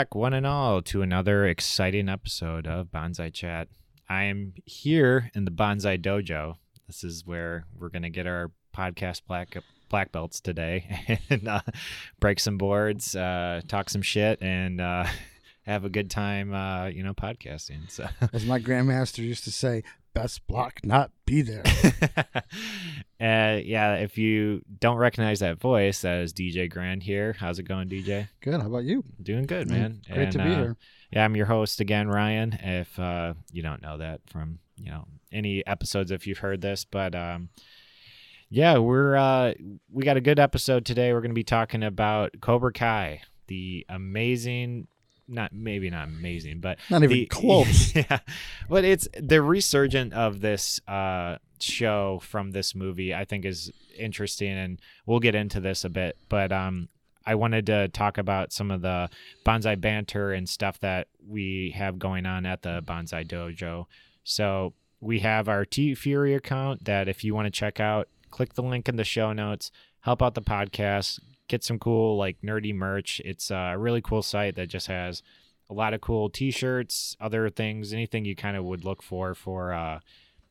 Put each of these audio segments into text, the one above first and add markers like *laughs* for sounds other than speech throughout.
Back, one and all, to another exciting episode of Bonsai Chat. I am here in the Bonsai Dojo. This is where we're going to get our podcast black black belts today *laughs* and uh, break some boards, uh, talk some shit, and uh, *laughs* have a good time, uh, you know, podcasting. So, as my grandmaster used to say, best block not be there. *laughs* uh, yeah, if you don't recognize that voice, that is DJ Grand here. How's it going, DJ? Good. How about you? Doing good, man. Great And, to be uh, here. Yeah, I'm your host again, Ryan. If uh, you don't know that from you know any episodes, if you've heard this, but um, yeah, we're uh, we got a good episode today. We're going to be talking about Cobra Kai, the amazing, not maybe not amazing, but Not even the- *laughs* close. *laughs* yeah, but it's the resurgent of this uh, show from this movie. I think is interesting, and we'll get into this a bit. But um, I wanted to talk about some of the bonsai banter and stuff that we have going on at the bonsai dojo. So we have our TeeFury account that if you want to check out, click the link in the show notes. Help out the podcast. Get some cool like nerdy merch. It's a really cool site that just has a lot of cool t-shirts other things anything you kind of would look for for uh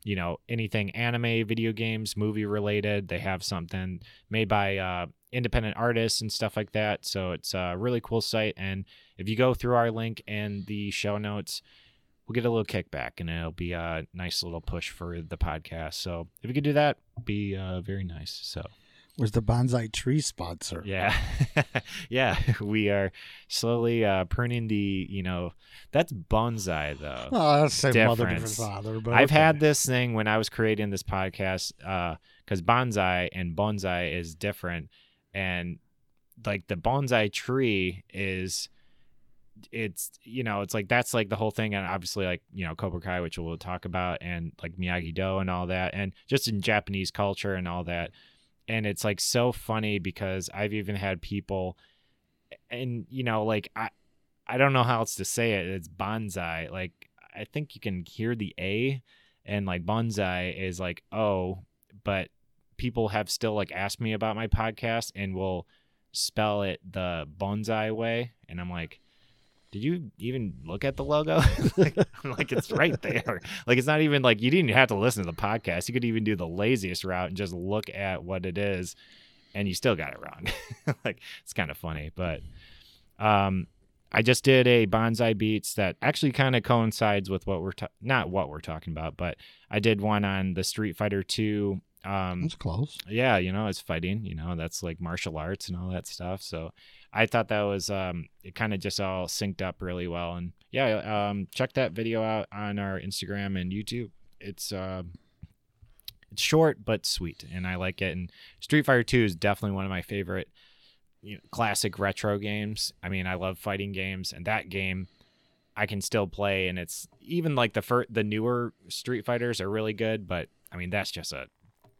you know anything anime video games movie related. They have something made by uh independent artists and stuff like that. So it's a really cool site. And if you go through our link and the show notes we'll get a little kickback and it'll be a nice little push for the podcast. So if you could do that be uh very nice. So Was the bonsai tree sponsor? yeah. *laughs* yeah. *laughs* We are slowly uh, pruning the, you know, that's bonsai though. Oh, that's the same mother, different father. But I've okay. had this thing when I was creating this podcast uh, because bonsai and bonsai is different. And like the bonsai tree is, it's, you know, it's like that's like the whole thing. And obviously, like, you know, Cobra Kai, which we'll talk about, and like Miyagi Do and all that. And just in Japanese culture and all that and it's like so funny because I've even had people and you know like I I don't know how else to say it. It's bonsai. Like I think you can hear the a and like bonsai is like oh but people have still like asked me about my podcast and will spell it the bonsai way and I'm like did you even look at the logo? *laughs* like, like, it's right there. Like, it's not even like you didn't have to listen to the podcast. You could even do the laziest route and just look at what it is, and you still got it wrong. *laughs* like, it's kind of funny. But um, I just did a bonsai beats that actually kind of coincides with what we're ta- not what we're talking about, but I did one on the Street Fighter Two. Um, That's close. yeah, you know, it's fighting, you know, that's like martial arts and all that stuff. So I thought that was um it kind of just all synced up really well. And yeah, um check that video out on our Instagram and YouTube. It's um it's short but sweet and I like it. And Street Fighter 2 is definitely one of my favorite you know, classic retro games. I mean, I love fighting games and that game I can still play and it's even like the fir- the newer Street Fighters are really good, but I mean, that's just a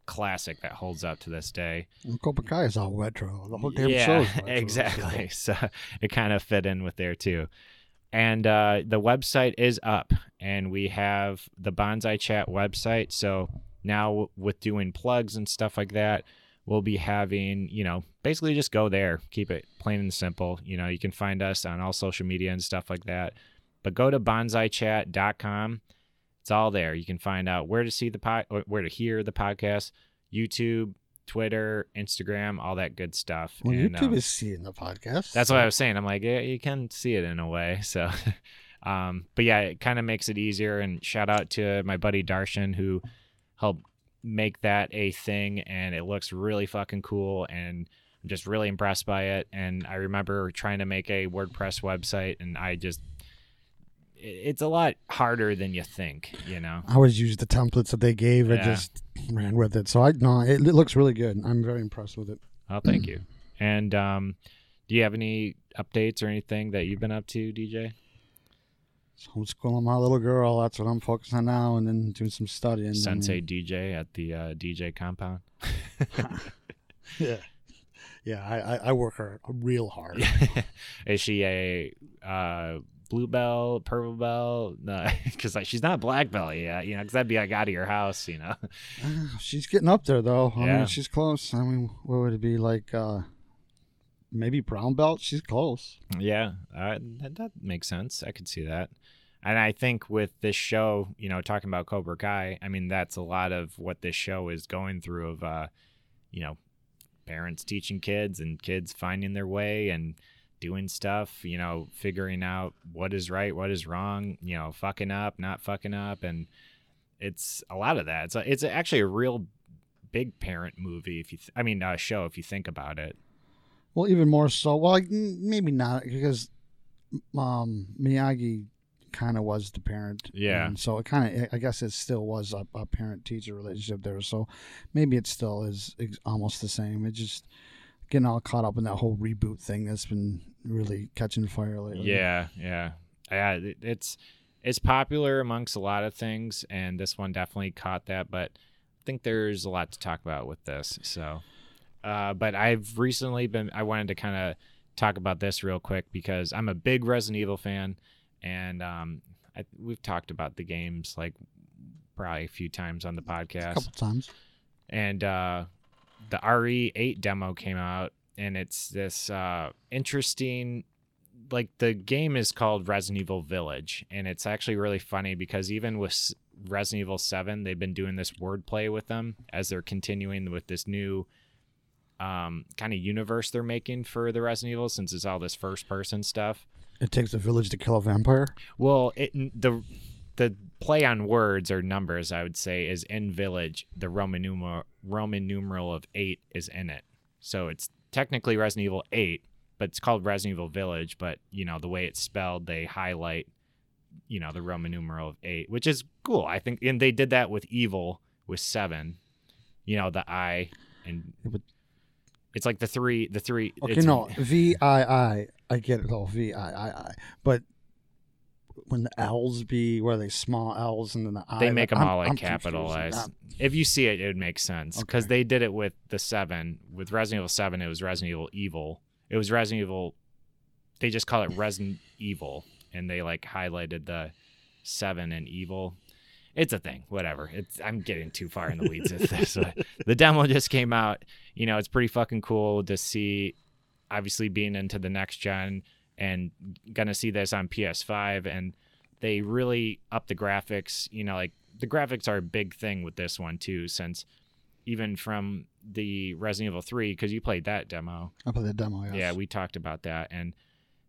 classic that holds up to this day. And Cobra Kai is all retro. The whole damn yeah, *laughs* retro. exactly. *laughs* So it kind of fit in with there too. And uh, the website is up, and we have the Bonsai Chat website. So now with doing plugs and stuff like that, we'll be having, you know, basically just go there, keep it plain and simple. You know, you can find us on all social media and stuff like that. But go to bonsaichat.com. It's all there. You can find out where to see the pod, where to hear the podcast, YouTube, Twitter, Instagram, all that good stuff. Well, And, YouTube um, is seeing the podcast. that's what I was saying. I'm like, yeah, you can see it in a way. *laughs* So, um, but yeah, it kind of makes it easier. And shout out to my buddy Darshan who helped make that a thing, and it looks really fucking cool. And I'm just really impressed by it. And I remember trying to make a WordPress website, and I just it's a lot harder than you think, you know. I always used the templates that they gave. I Yeah. just ran with it. So I no, it, it looks really good. I'm very impressed with it. Oh, thank you. And um, do you have any updates or anything that you've been up to, DJ? Homeschooling my little girl. That's what I'm focused on now, and then doing some studying. Sensei mean, DJ at the uh, DJ compound. *laughs* *laughs* yeah, yeah. I, I, I work her real hard. *laughs* Is she a uh, blue belt, purple belt? No, *laughs* because like she's not black belt yet. You know, because that'd be like out of your house. You know. *sighs* She's getting up there though. I Yeah. mean, she's close. I mean, what would it be like? Uh, maybe brown belt. She's close. Yeah, uh, that, that makes sense. I could see that. And I think with this show, you know, talking about Cobra Kai, I mean, that's a lot of what this show is going through of, uh, you know, parents teaching kids and kids finding their way and doing stuff, you know, figuring out what is right, what is wrong, you know, fucking up, not fucking up. And it's a lot of that. It's, a, it's actually a real big parent movie. If you, th- I mean, uh, show, if you think about it. Well, even more so. Well, like, maybe not because um, Miyagi kind of was the parent. Yeah. And so it kind of, I guess it still was a, a parent teacher relationship there. So maybe it still is ex- almost the same. It just getting all caught up in that whole reboot thing that's been really catching fire lately. Yeah, yeah, yeah. it- It's it's popular amongst a lot of things, and this one definitely caught that. But I think there's a lot to talk about with this. So, uh, but I've recently been. I wanted to kind of talk about this real quick because I'm a big Resident Evil fan, and um, I, we've talked about the games like probably a few times on the A podcast couple times. and uh, the RE8 demo came out, and it's this uh, interesting. Like the game is called Resident Evil Village, and it's actually really funny because even with Resident Evil 7, they've been doing this wordplay with them as they're continuing with this new um, kind of universe they're making for the Resident Evil since it's all this first person stuff. It takes a village to kill a vampire. Well, it the the play on words or numbers, I would say, is in village. The Roman numeral Roman numeral of eight is in it, so it's technically Resident Evil Eight, but it's called Resident Evil Village. But you know the way it's spelled, they highlight, you know, the Roman numeral of eight, which is cool. I think, and they did that with Evil with seven. You know the I and. It's like the three, the three. Okay, no, V I I. I get it all, V I I I. But when the L's be where they small L's and then the I, They make them I'm- all like I'm capitalized. Um, if you see it, it would make sense because Okay. they did it with the seven. With Resident Evil Seven, it was Resident Evil Evil. It was Resident Evil. They just call it Resident Evil, and they like highlighted the seven and evil. It's a thing, whatever. It's I'm getting too far in the weeds with this. *laughs* The demo just came out. You know, it's pretty fucking cool to see. Obviously, being into the next gen and gonna see this on PS5, and they really up the graphics. You know, like the graphics are a big thing with this one too, since even from the Resident Evil 3, because you played that demo. I played the demo. Yes. Yeah, we talked about that, and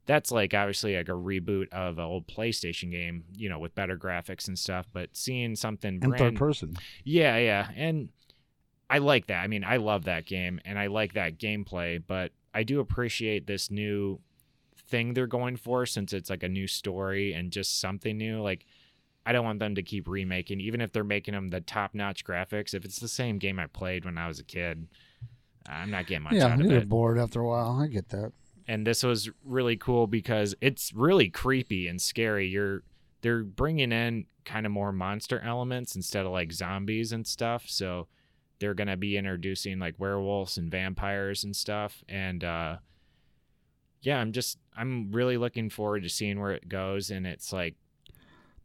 that's like obviously like a reboot of an old PlayStation game, you know, with better graphics and stuff. But seeing something and brand, third person. yeah, yeah, and I like that. I mean, I love that game, and I like that gameplay. But I do appreciate this new thing they're going for, since it's like a new story and just something new. Like, I don't want them to keep remaking, even if they're making them the top-notch graphics. If it's the same game I played when I was a kid, I'm not getting much Yeah, out of it get bored after a while. I get that. and this was really cool because it's really creepy and scary. You're they're bringing in kind of more monster elements instead of like zombies and stuff. So they're gonna be introducing like werewolves and vampires and stuff. And uh, yeah, I'm just I'm really looking forward to seeing where it goes. And it's like,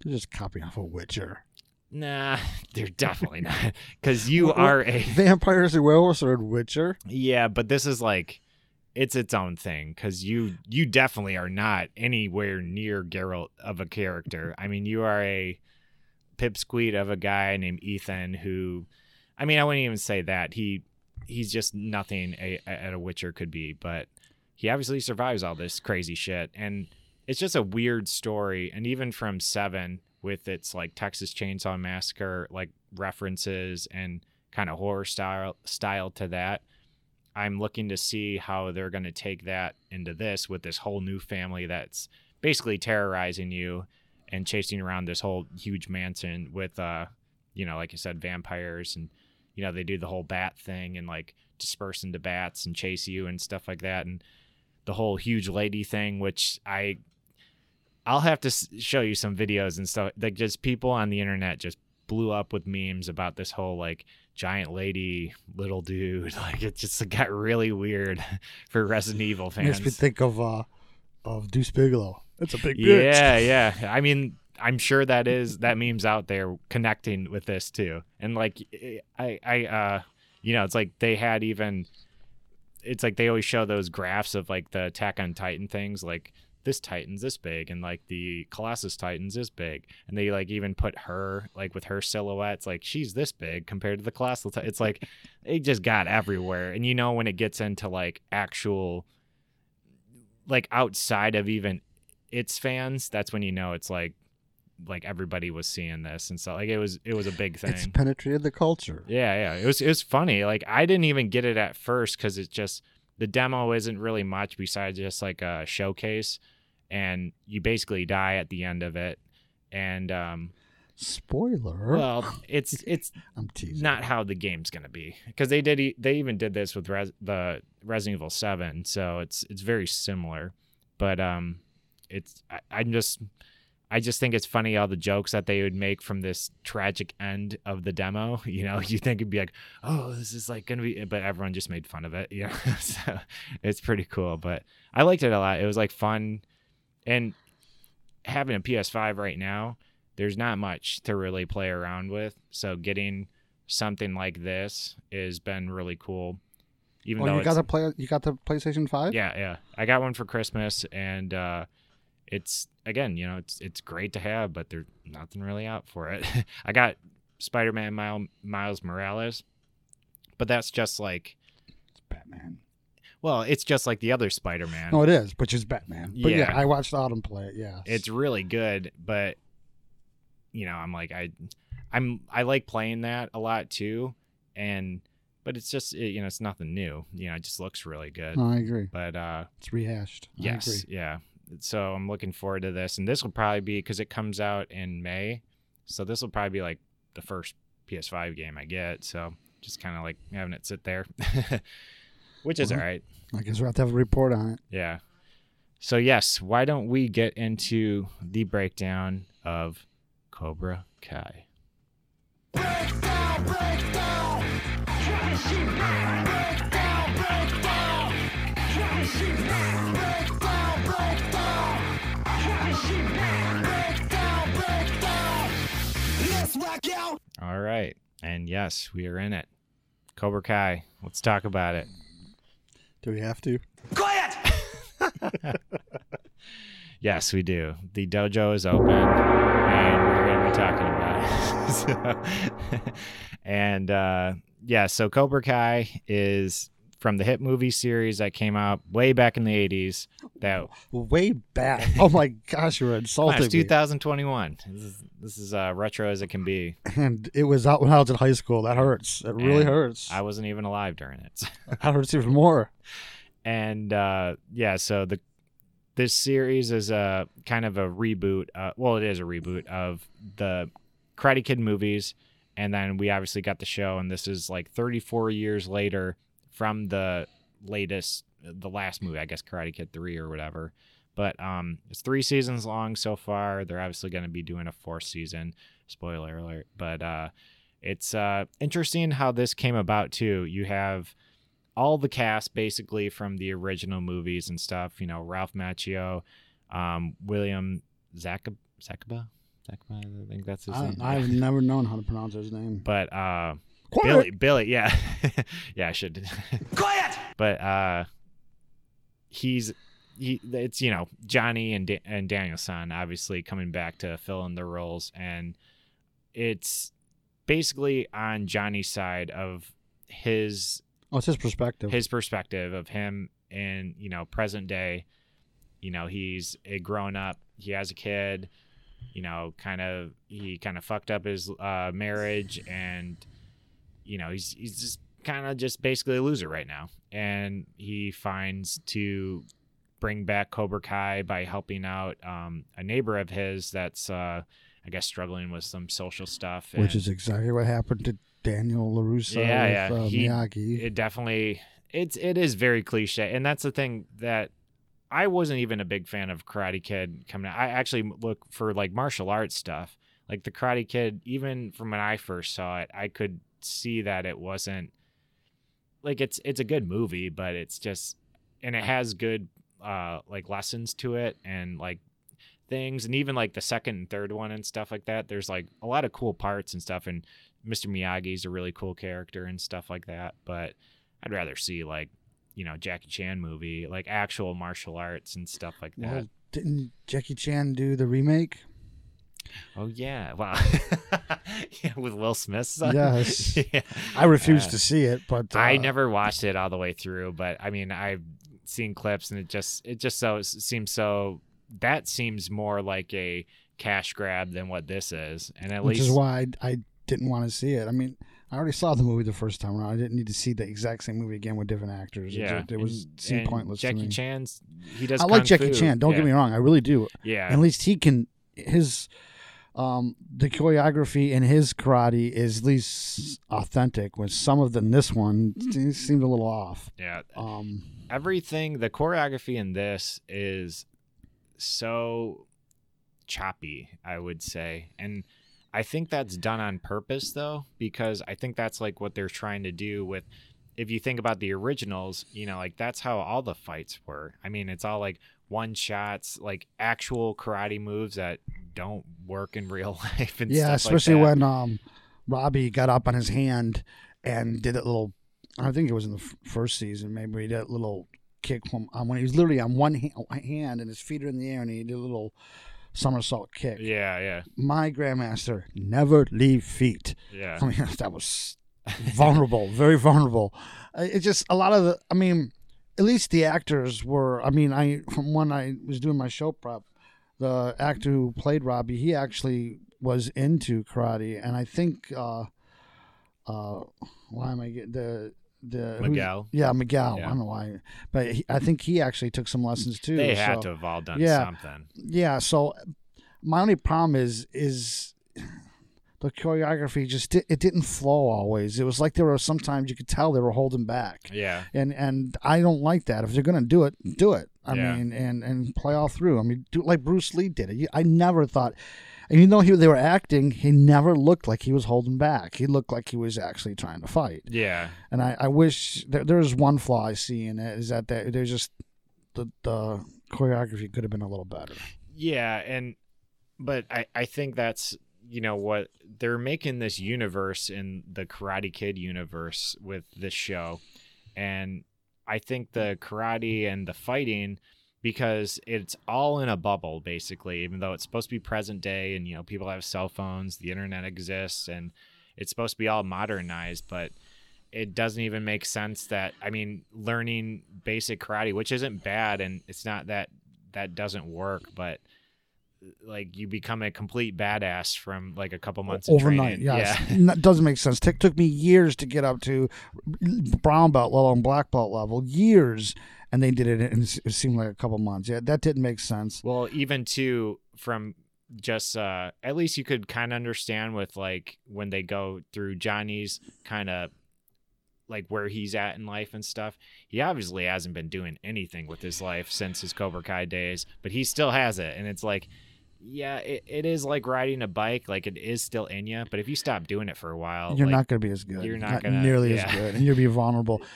They're just copying off a Witcher. nah, *laughs* they're definitely not *laughs* because you What- are a *laughs* Vampires werewolves are in Witcher. Yeah, but this is like it's its own thing because you you definitely are not anywhere near Geralt of a character. I mean, you are a pipsqueak of a guy named Ethan who, I mean, I wouldn't even say that he he's just nothing a, a, a Witcher could be, but he obviously survives all this crazy shit, and it's just a weird story. And even from Seven with its like Texas Chainsaw Massacre like references and kind of horror style style to that. I'm looking to see how they're going to take that into this with this whole new family that's basically terrorizing you and chasing around this whole huge mansion with uh you know like I said vampires and you know they do the whole bat thing and like disperse into bats and chase you and stuff like that and the whole huge lady thing which I I'll have to show you some videos and stuff like just people on the internet just blew up with memes about this whole like giant lady, little dude. *laughs* Like it just got really weird *laughs* for Resident Evil fans. Makes me think of uh of Deuce Bigalow. It's a big bitch. yeah, *laughs* yeah. I mean, I'm sure that is that meme's out there connecting with this too. And like I I uh you know, it's like they had even it's like they always show those graphs of like the Attack on Titan things, like this Titan's this big, and like the Colossus Titan's this big, and they like even put her like with her silhouettes, like she's this big compared to the Colossal. Titan. It's like it just got everywhere, and you know when it gets into like actual, like outside of even its fans, that's when you know it's like like everybody was seeing this and so like it was it was a big thing. It's penetrated the culture. Yeah, yeah. It was it was funny. Like I didn't even get it at first because it's just the demo isn't really much besides just like a showcase, and you basically die at the end of it. And um, Spoiler. well, it's *laughs* it's I'm teasing. not how the game's gonna be because they did they even did this with Res- the Resident Evil Seven, so it's it's very similar. But um, it's I, I'm just I just think it's funny all the jokes that they would make from this tragic end of the demo. *laughs* You know, you think it'd be like, oh, this is like gonna be, but everyone just made fun of it. You know, *laughs* so it's pretty cool. But I liked it a lot. It was like fun, and having a PS5 right now, there's not much to really play around with. So getting something like this has been really cool. Even Oh, though you got play. You got the PlayStation Five. yeah, yeah. I got one for Christmas, and uh, it's again, you know, it's it's great to have, but there's nothing really out for it. *laughs* I got Spider-Man Miles, Miles Morales, but that's just like, It's Batman. well, it's just like the other Spider-Man. No, it is, which is Batman. But yeah, Yeah. I watched Autumn play it. Yeah, it's really good, but you know, I'm like, I, I'm I like playing that a lot too, and but it's just it, you know, it's nothing new. You know, it just looks really good. No, I agree. But uh, It's rehashed. I Yes, agree. yeah. So I'm looking forward to this, and this will probably be because it comes out in May, so this will probably be like the first PS5 game I get. So just kind of like having it sit there, *laughs* which is all right. I guess we'll have to have a report on it. Yeah. So yes, why don't we get into the breakdown of Cobra Kai? All right, and yes, we are in it. Cobra Kai. Let's talk about it. Do we have to? Quiet! *laughs* yes, we do. The dojo is open, and we're going to be talking about it. *laughs* So- *laughs* and uh, yeah, so Cobra Kai is from the hit movie series that came out way back in the '80s. That Way back. *laughs* Oh my gosh, you're insulting it's me. 2021. This is this is uh, retro as it can be. And it was out when I was in high school. That hurts. It really And hurts. I wasn't even alive during it. *laughs* that hurts even more. and uh, yeah, so the this series is a kind of a reboot. Uh, well, it is a reboot of the Karate Kid movies, and then we obviously got the show, and this is like 34 years later from the latest, the last movie, I guess Karate Kid three or whatever. But um, it's three seasons long so far. They're obviously going to be doing a fourth season. Spoiler alert! But uh, it's uh, interesting how this came about too. You have all the cast basically from the original movies and stuff. You know, Ralph Macchio, um, William Zacaba, Zacaba, Zacaba, I think that's his I, name. I've never known how to pronounce his name. but uh, Quiet. Billy, Billy, yeah, *laughs* yeah, I should. *laughs* Quiet! but uh, he's he. It's you know Johnny and da- and Daniel San obviously coming back to fill in the roles, and it's basically on Johnny's side of his Oh, it's his perspective. his perspective of him in you know present day you know he's a grown up he has a kid you know kind of he kind of fucked up his uh marriage and you know he's he's just kind of just basically a loser right now and he finds to bring back cobra kai by helping out um a neighbor of his that's uh i guess struggling with some social stuff which is exactly what happened to Daniel LaRusso Yeah, with yeah. Uh, He- Miyagi. it definitely it's it is very cliche and that's the thing that i wasn't even a big fan of karate kid coming out i actually look for like martial arts stuff like the karate kid even from when i first saw it i could see that it wasn't like it's it's a good movie but it's just and it has good uh like lessons to it and like things and even like the second and third one and stuff like that there's like a lot of cool parts and stuff and Mr. Miyagi's a really cool character and stuff like that, but I'd rather see like you know Jackie Chan movie, like actual martial arts and stuff like that. Well, didn't Jackie Chan do the remake? Oh yeah, wow. *laughs* yeah, with Will Smith. son? Yes. *laughs* yeah. I refuse Uh, to see it, but uh, I never watched it all the way through, but I mean, I've seen clips, and it just it just so it seems so. That seems more like a cash grab than what this is, and at which least is why I, I didn't want to see it. I mean, I already saw the movie the first time around. I didn't need to see the exact same movie again with different actors. It yeah, just- it, was and- seemed and pointless Jackie. Chan's he does. I like Jackie fu. Chan. Don't yeah. get me wrong. I really do. Yeah, At least he can his um the choreography in his karate is at least authentic. With some of them, this one seemed a little off. yeah. Um, everything the choreography in this is so choppy i would say and i think that's done on purpose though because i think that's like what they're trying to do with if you think about the originals you know like that's how all the fights were i mean it's all like one shots like actual karate moves that don't work in real *laughs* life and yeah, stuff like especially that. when um Robbie got up on his hand and did that little. I think it was in the f- first season. Maybe he did a little kick from um, when he was literally on one ha- hand and his feet are in the air and he did a little somersault kick. yeah yeah My grandmaster never leave feet. yeah I mean *laughs* that was vulnerable, very vulnerable. Uh, It just a lot of the. I mean, at least the actors were. I mean, I from when I was doing my show prep, the actor who played Robbie, he actually was into karate, and I think. uh uh Why am I getting the the miguel Yeah, Miguel. Yeah. I don't know why, but he, I think he actually took some lessons too. they had so- to have all done yeah. something yeah so my only problem is is the choreography just di- it didn't flow always it was like there were sometimes you could tell they were holding back yeah and and i don't like that if they're gonna do it do it i Yeah. mean and and play all through. I mean do like bruce lee did it. I never thought and even though he, they were acting he never looked like he was holding back. He looked like he was actually trying to fight. Yeah. And i, I wish there, there's one flaw i see in it is that there- there's just the, the choreography could have been a little better. Yeah, and but I I think that's you know what they're making this universe in the Karate Kid universe with this show, and I think hmm. the karate and the fighting because it's all in a bubble basically even though it's supposed to be present day and you know people have cell phones the internet exists and it's supposed to be all modernized but it doesn't even make sense that i mean learning basic karate which isn't bad and it's not that that doesn't work but like you become a complete badass from like a couple months overnight. training. Yes, Yeah. *laughs* N- doesn't make sense. It took me years to get up to brown belt level and black belt level. Years, and they did it in it seemed like a couple months. Yeah, that didn't make sense. Well, even too from just uh at least you could kind of understand with like when they go through Johnny's kind of like where he's at in life and stuff. He obviously hasn't been doing anything with his life since his Cobra Kai days, but he still has it and it's like yeah, it, it is like riding a bike, like it is still in you, but if you stop doing it for a while, You're like, not going to be as good. you're not gonna- nearly yeah. as good, and you'll be vulnerable. *laughs*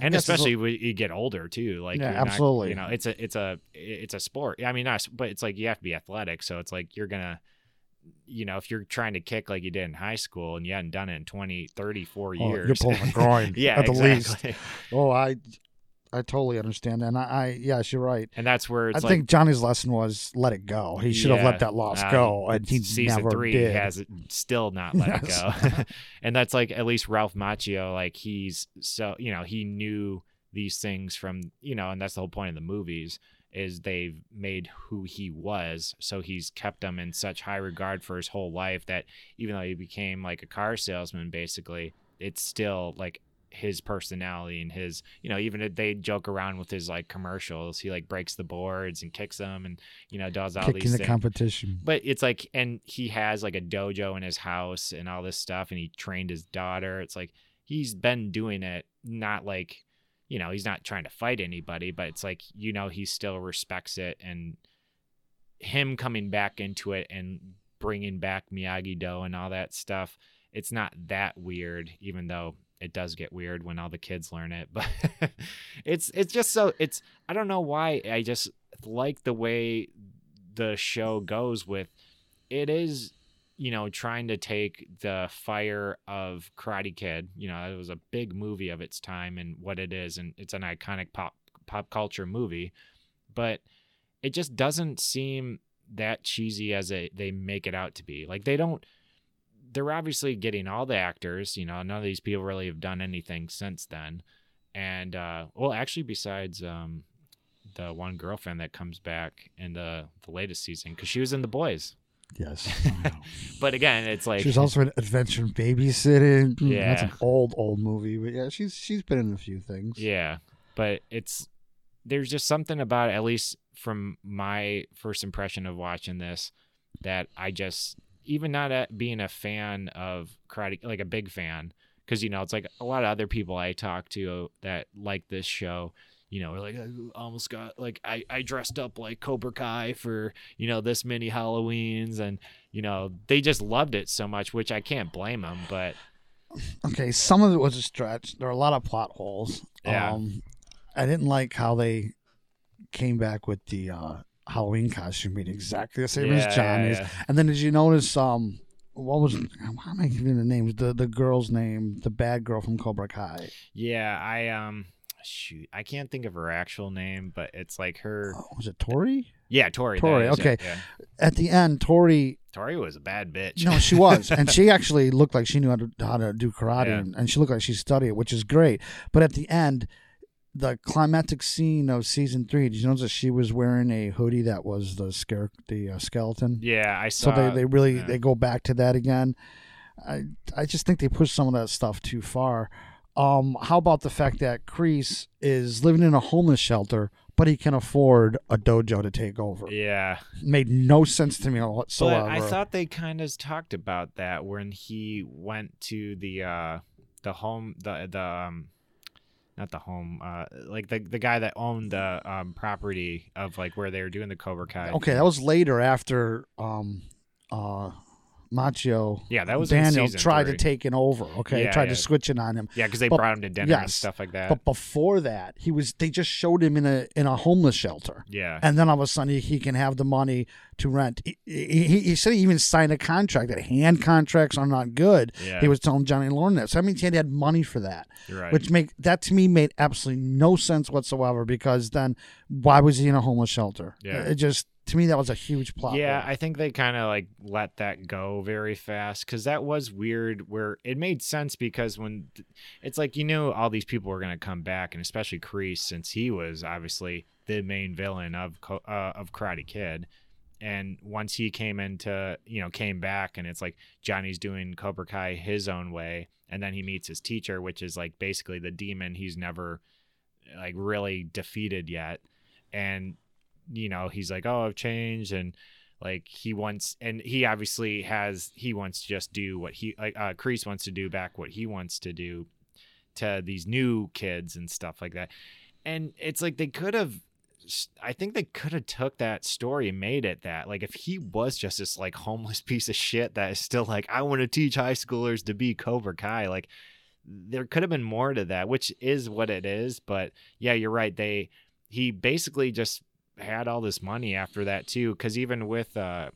And especially when you get older too like Yeah, you're not- absolutely. you know it's a it's a it's a sport i mean not but it's like you have to be athletic so it's like you're gonna you know if you're trying to kick like you did in high school and you hadn't done it in 20 34 Oh, years you're pulling a *laughs* groin. yeah at the exactly. least. Oh, I, I totally understand that. And I, I yes, you're right. and that's where it's I like think Johnny's lesson was let it go. He should have let that loss uh, go, and he season never three did. has still not let Yes. it go *laughs* *laughs* and that's like at least ralph macchio like he's so you know he knew these things from you know and that's the whole point of the movies is they've made who he was so he's kept him in such high regard for his whole life that even though he became like a car salesman basically it's still like his personality and his you know even if they joke around with his like commercials he like breaks the boards and kicks them and you know does all Kicking these the things competition. but it's like and he has like a dojo in his house and all this stuff and he trained his daughter it's like he's been doing it not like you know he's not trying to fight anybody but it's like you know he still respects it and him coming back into it and bringing back miyagi do and all that stuff it's not that weird even though it does get weird when all the kids learn it *laughs* but it's it's just so it's i don't know why i just like the way the show goes with it is you know, trying to take the fire of Karate Kid. You know, it was a big movie of its time and what it is, and it's an iconic pop pop culture movie, but it just doesn't seem that cheesy as a, they make it out to be. Like they don't. They're obviously getting all the actors. You know, none of these people really have done anything since then. And uh, well, actually, besides um, the one girlfriend that comes back in the the latest season, because she was in the boys. Yes. *laughs* But again, it's like She was also an Adventure in Babysitting. Mm, That's an Yeah. old, old movie. But yeah, she's she's been in a few things. Yeah, but it's there's just something about it, at least from my first impression of watching this that I just even not a, being a fan of karate like a big fan because you know it's like a lot of other people I talk to that like this show you know, like I almost got like I, I dressed up like Cobra Kai for, you know, this many Halloweens and, you know, they just loved it so much, which I can't blame them, but *sighs* Okay, some of it was a stretch. There are a lot of plot holes. Yeah. Um, I didn't like how they came back with the uh, Halloween costume being exactly the same Yeah, as Johnny's. yeah, And then did you notice um what was how am I giving the names? The the girl's name, the bad girl from Cobra Kai. Yeah, I um shoot, I can't think of her actual name, but it's like her Oh, was it Tori? Yeah, Tori. Tori, is okay. yeah. At the end, Tori Tori was a bad bitch. No, she was, and *laughs* she actually looked like she knew how to, how to do karate, Yeah. and, and she looked like she studied it, which is great. But at the end, the climactic scene of season three, did you notice that she was wearing a hoodie that was the scare, the uh, skeleton? yeah, I saw. So they, they really yeah. they go back to that again. I I just think they push some of that stuff too far. Um, how about the fact that Kreese is living in a homeless shelter, but he can afford a dojo to take over? yeah, Made no sense to me whatsoever. but I thought they kind of talked about that when he went to the uh the home the the um not the home uh like the the guy that owned the um property of like where they were doing the Cobra Kai. Okay, that was later after um uh Macchio Yeah, that was Daniel tried three. to take it over. Okay, Yeah, tried yeah. to switch it on him. Yeah, because they but- brought him to dinner and stuff like that. But before that, he was they just showed him in a in a homeless shelter. yeah, And then all of a sudden he, he can have the money to rent. He, he, he said he even signed a contract that hand contracts are not good. yeah, He was telling Johnny Lawrence that. So that means he had, had money for that. right. Which make that to me made absolutely no sense whatsoever because then why was he in a homeless shelter? Yeah. It just to me that was a huge plot. Yeah, hole. I think they kind of like let that go very fast because that was weird. Where it made sense because when it's like you knew all these people were gonna come back, and especially Kreese since he was obviously the main villain of uh, of Karate Kid. And once he came into, you know, came back, and it's like Johnny's doing Cobra Kai his own way, and then he meets his teacher, which is like basically the demon he's never like really defeated yet, and you know he's like oh i've changed and like he wants and he obviously has he wants to just do what he like uh Kreese wants to do back what he wants to do to these new kids and stuff like that. And it's like they could have i think they could have took that story and made it that like if he was just this like homeless *laughs* piece of shit that is still like i want to teach high schoolers to be cobra kai like there could have been more to that which is what it is but yeah you're right they he basically just had all this money after that too because even with uh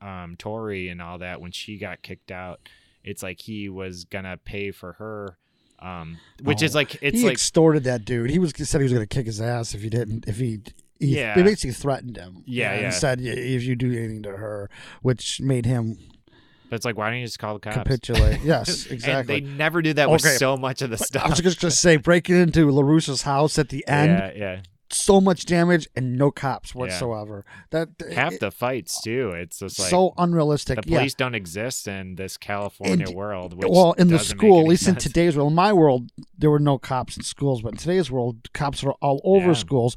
um tori and all that when she got kicked out it's like he was gonna pay for her um which is Oh, like it's he like extorted that dude. He was he said he was to kick his ass if he didn't. If he, he Yeah. they basically threatened him. Yeah, and yeah. said "Yeah, if you do anything to her, which made him but it's like why don't you just call the cops capitulate. *laughs* yes, and exactly. they never do that with so much of the stuff. I was just going to say breaking into LaRusso's house at the end, yeah yeah so much damage and no cops whatsoever. That half it- the fights too it's just like so unrealistic. the yeah. police don't exist in this california And- world well, in the school, at least in today's world, in my world, there were no cops in schools, but in today's world, cops are all over Yeah. schools.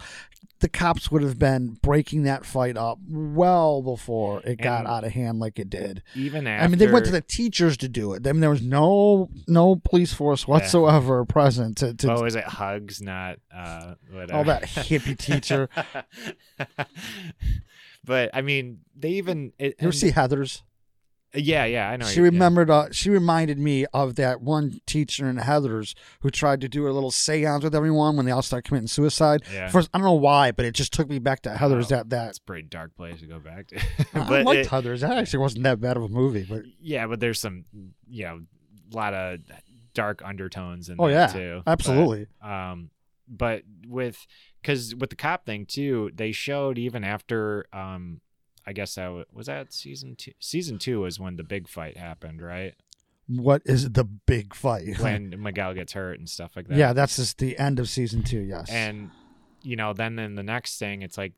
The cops would have been breaking that fight up well before it got out of hand like it did. even after I mean, they went to the teachers to do it. I mean, there was no no police force whatsoever present to, to what was it hugs not uh whatever all that hippie teacher. *laughs* but I mean, they even it, You ever see Heather's? Yeah, yeah, I know. She you- yeah. remembered. Uh, she reminded me of that one teacher in Heather's who tried to do a little séance with everyone when they all started committing suicide. Yeah. First, I don't know why, but it just took me back to Heather's. Oh, that that. That's a pretty dark place to go back to. *laughs* I *laughs* but liked it- Heather's. That actually wasn't that bad of a movie, but yeah, but there's some, you know, a lot of dark undertones in Oh, there yeah. too. absolutely. But, um, but with because with the cop thing too, they showed even after um, I guess that wa- was that season two. Season two was when the big fight happened, right? what is the big fight? *laughs* When Miguel gets hurt and stuff like that. yeah, that's just the end of season two. Yes, and you know then in the next thing it's like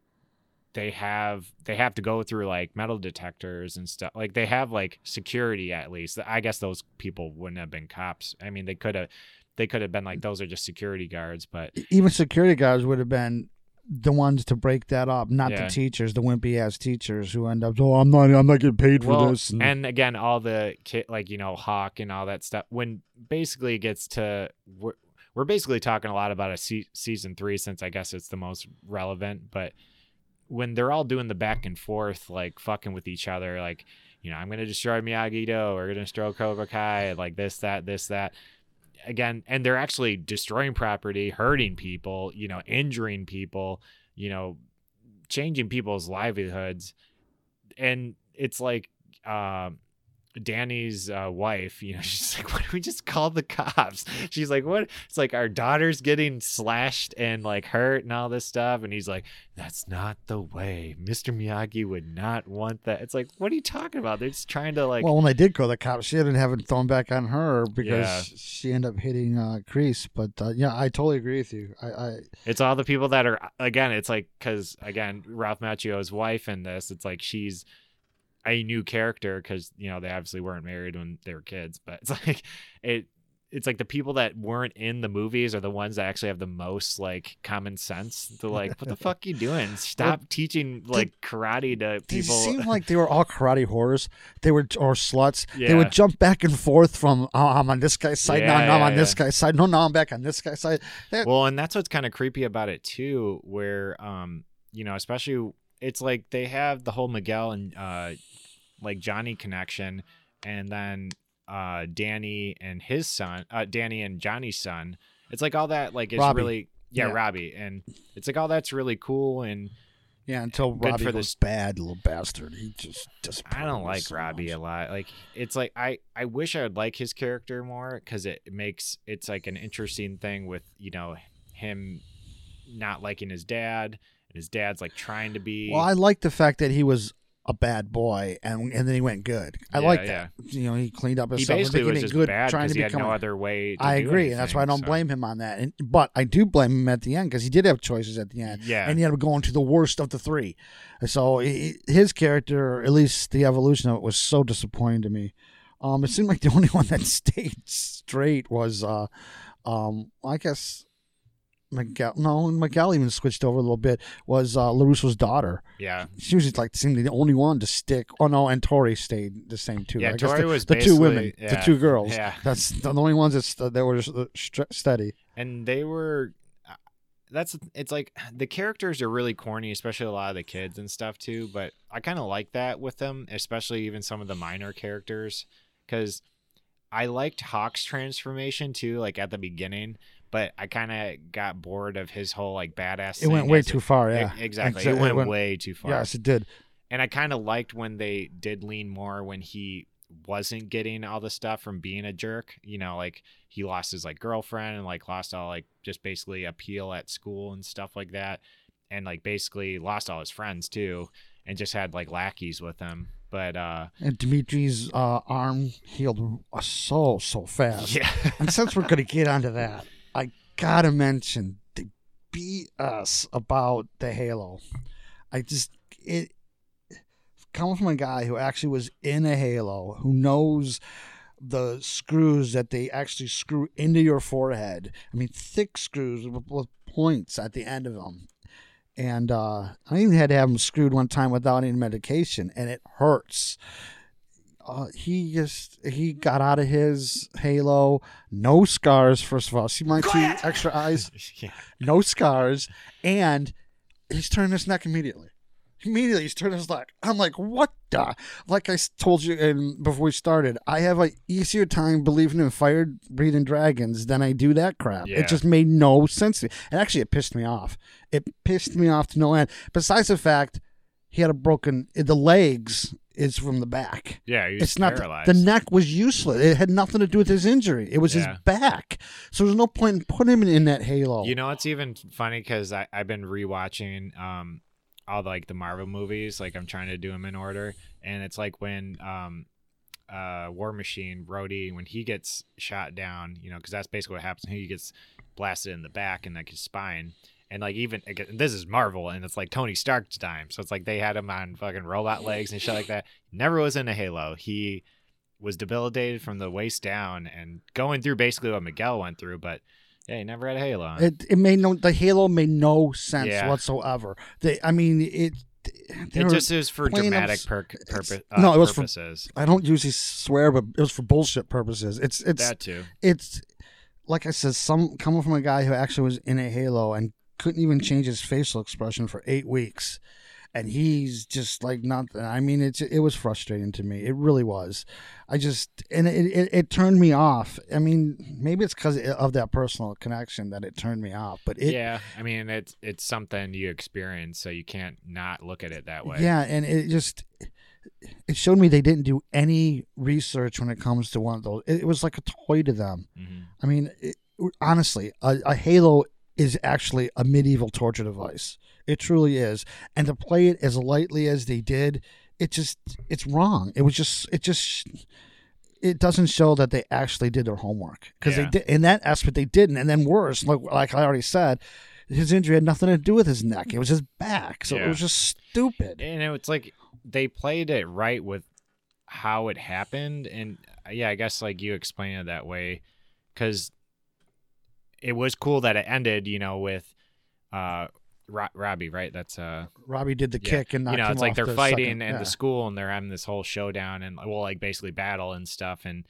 they have they have to go through like metal detectors and stuff like they have like security at least i guess those people wouldn't have been cops i mean they could have they could have been like mm. those are just security guards but even security guards would have been the ones to break that up, not Yeah. the teachers, the wimpy ass teachers who end up, oh, I'm not, I'm not getting paid for well, this. And, and again all the kid like you know hawk and all that stuff when basically it gets to we're, we're basically talking a lot about a se- season three since i guess it's the most relevant but when they're all doing the back and forth like fucking with each other like you know i'm gonna destroy miyagi do we're gonna destroy cobra kai like this that this that again and they're actually destroying property hurting people you know injuring people you know changing people's livelihoods. And it's like um Danny's uh, wife, you know, *laughs* she's like, "Why don't we just call the cops?" She's like, "What?" It's like our daughter's getting slashed and like hurt and all this stuff, and he's like, "That's not the way. Mr. Miyagi would not want that." It's like, what are you talking about? They're just trying to like, well, when they did call the cops, she didn't have it thrown back on her because Yeah. she ended up hitting uh, Kreese. But uh, yeah, I totally agree with you. I, I it's all the people that are again. It's like because again, Ralph Macchio's wife in this, it's like she's a new character because you know they obviously weren't married when they were kids, but it's *laughs* like it. It's like the people that weren't in the movies are the ones that actually have the most like common sense. They're like, "What the *laughs* fuck you doing? Stop teaching like karate to they people." seemed *laughs* like they were all karate whores. They were or sluts. They would jump back and forth from oh, I'm on this guy's side now, Yeah, now I'm yeah, on this guy's side. No, now I'm back on this guy's side. That- well and that's what's kind of creepy about it too where um you know especially it's like they have the whole miguel and uh like johnny connection and then uh danny and his son uh danny and johnny's son it's like all that like it's Robbie. really yeah, Yeah. robbie and it's like all that's really cool and yeah, until Good Robbie for goes this- bad little bastard. He just just. I don't like Robbie a lot. Like it's like I I wish I would like his character more because it makes it's like an interesting thing with you know him not liking his dad and his dad's like trying to be. Well, I like the fact that he was a bad boy and and then he went good. I Yeah, like yeah. that. You know, he cleaned up he himself. basically was just good, bad trying because to he had become. no a- other way. To I agree, and that's why I don't so- blame him on that. And, but I do blame him at the end because he did have choices at the end. Yeah, and he ended up going to the worst of the three. So he, his character, or at least the evolution of it, was so disappointing to me. Um, it seemed like the *laughs* only one that stayed straight was, uh, um, I guess Miguel. No, Miguel even switched over a little bit. Was uh, Larusso's daughter? yeah, She was just like seemed the only one to stick. Oh no, and Tori stayed the same too. yeah. I Tori the, was the two women, basically- the two girls. Yeah, That's the only ones that, st- that were uh, st- steady. and they were uh, that's it's like the characters are really corny especially a lot of the kids and stuff too but i kind of like that with them especially even some of the minor characters because i liked hawk's transformation too like at the beginning but i kind of got bored of his whole like badass It went way too far. e- Yeah, exactly Exa- it went, way too far Yes, it did. and I kind of liked when they did lean more when he wasn't getting all the stuff from being a jerk. You know, like he lost his like girlfriend and like lost all like just basically appeal at school and stuff like that, and like basically lost all his friends too, and just had like lackeys with him. But uh, And Demetri's uh, arm healed uh, so so fast. yeah, And since we're gonna get onto that, gotta mention they beat us about the Halo. I just it coming from a guy who actually was in a Halo, who knows the screws that they actually screw into your forehead. I mean, thick screws with, with points at the end of them. And uh, I even had to have them screwed one time without any medication, and it hurts. Uh, he just he got out of his halo, no scars. First of all, see my two extra *laughs* eyes, yeah, no scars, and he's turned his neck immediately. Immediately, he's turning his neck. I'm like, what the? Like I told you and before we started, I have a easier time believing in fire breathing dragons than I do that crap. Yeah. It just made no sense to me. And actually, it pissed me off. It pissed me off to no end. Besides the fact he had a broken, the legs is from the back. Yeah, It's not paralyzed. the neck was useless. It had nothing to do with his injury. It was Yeah. his back. So there's no point in putting him in that halo. You know, it's even funny because I've been rewatching um all the, like the Marvel movies. Like I'm trying to do them in order, and it's like when um uh War Machine Rhodey when he gets shot down, you know, because that's basically what happens. He gets blasted in the back and like his spine. And like even this is Marvel, and it's like Tony Stark's time, so it's like they had him on fucking robot legs and shit like that. Never was in a Halo. He was debilitated from the waist down and going through basically what Miguel went through, but yeah, he never had a Halo. On. It it made no the halo made no sense Yeah. whatsoever. They I mean it. It just is for dramatic abs- per- purpose. Uh, no, it was for- purposes. I don't usually swear, but it was for bullshit purposes. It's it's that too. it's like I said, some coming from a guy who actually was in a halo and couldn't even change his facial expression for eight weeks, and he's just like not. I mean, it's it was frustrating to me. It really was. I just and it it, it turned me off. I mean, maybe it's because of that personal connection that it turned me off. But it yeah, I mean it's it's something you experience, so you can't not look at it that way. Yeah, and it just it showed me they didn't do any research when it comes to one of those. It, was like a toy to them. Mhm. I mean, it, honestly, a, a Halo is actually a medieval torture device. It truly is, and to play it as lightly as they did, it just it's wrong. It was just it just it doesn't show that they actually did their homework because Yeah. they did in that aspect they didn't, and then worse, like like I already said. His injury had nothing to do with his neck. It was his back. So it was just stupid. and it's like they played it right with how it happened, and uh, yeah, I guess like you explain it that way, because it was cool that it ended, you know, with uh Ro- Robbie, right? That's uh Robbie did the Yeah. kick and you know, it's like they're the fighting second- in yeah. the school and they're having this whole showdown and well, like basically battle and stuff. And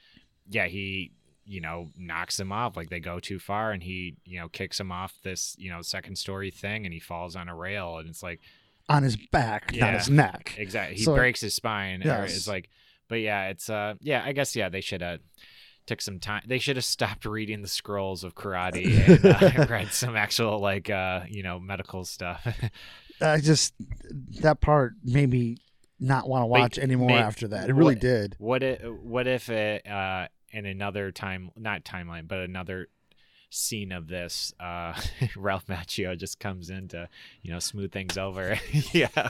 yeah, he, you know, knocks him off. Like they go too far and he, you know, kicks him off this, you know, second story thing and he falls on a rail. And it's like, on his back, not his neck. exactly. He So- breaks his spine. Or Yes. it's like, but yeah, it's, uh, yeah, I guess, yeah, they should have took some time. They should have stopped reading the scrolls of karate and uh, *laughs* *laughs* read some actual, like, uh, you know, medical stuff. I just that part made me not want to watch anymore may- after that. It really what- did. What if what if it uh in another time not timeline, but another scene of this, uh *laughs* Ralph Macchio just comes in to, you know, smooth things over. *laughs* yeah.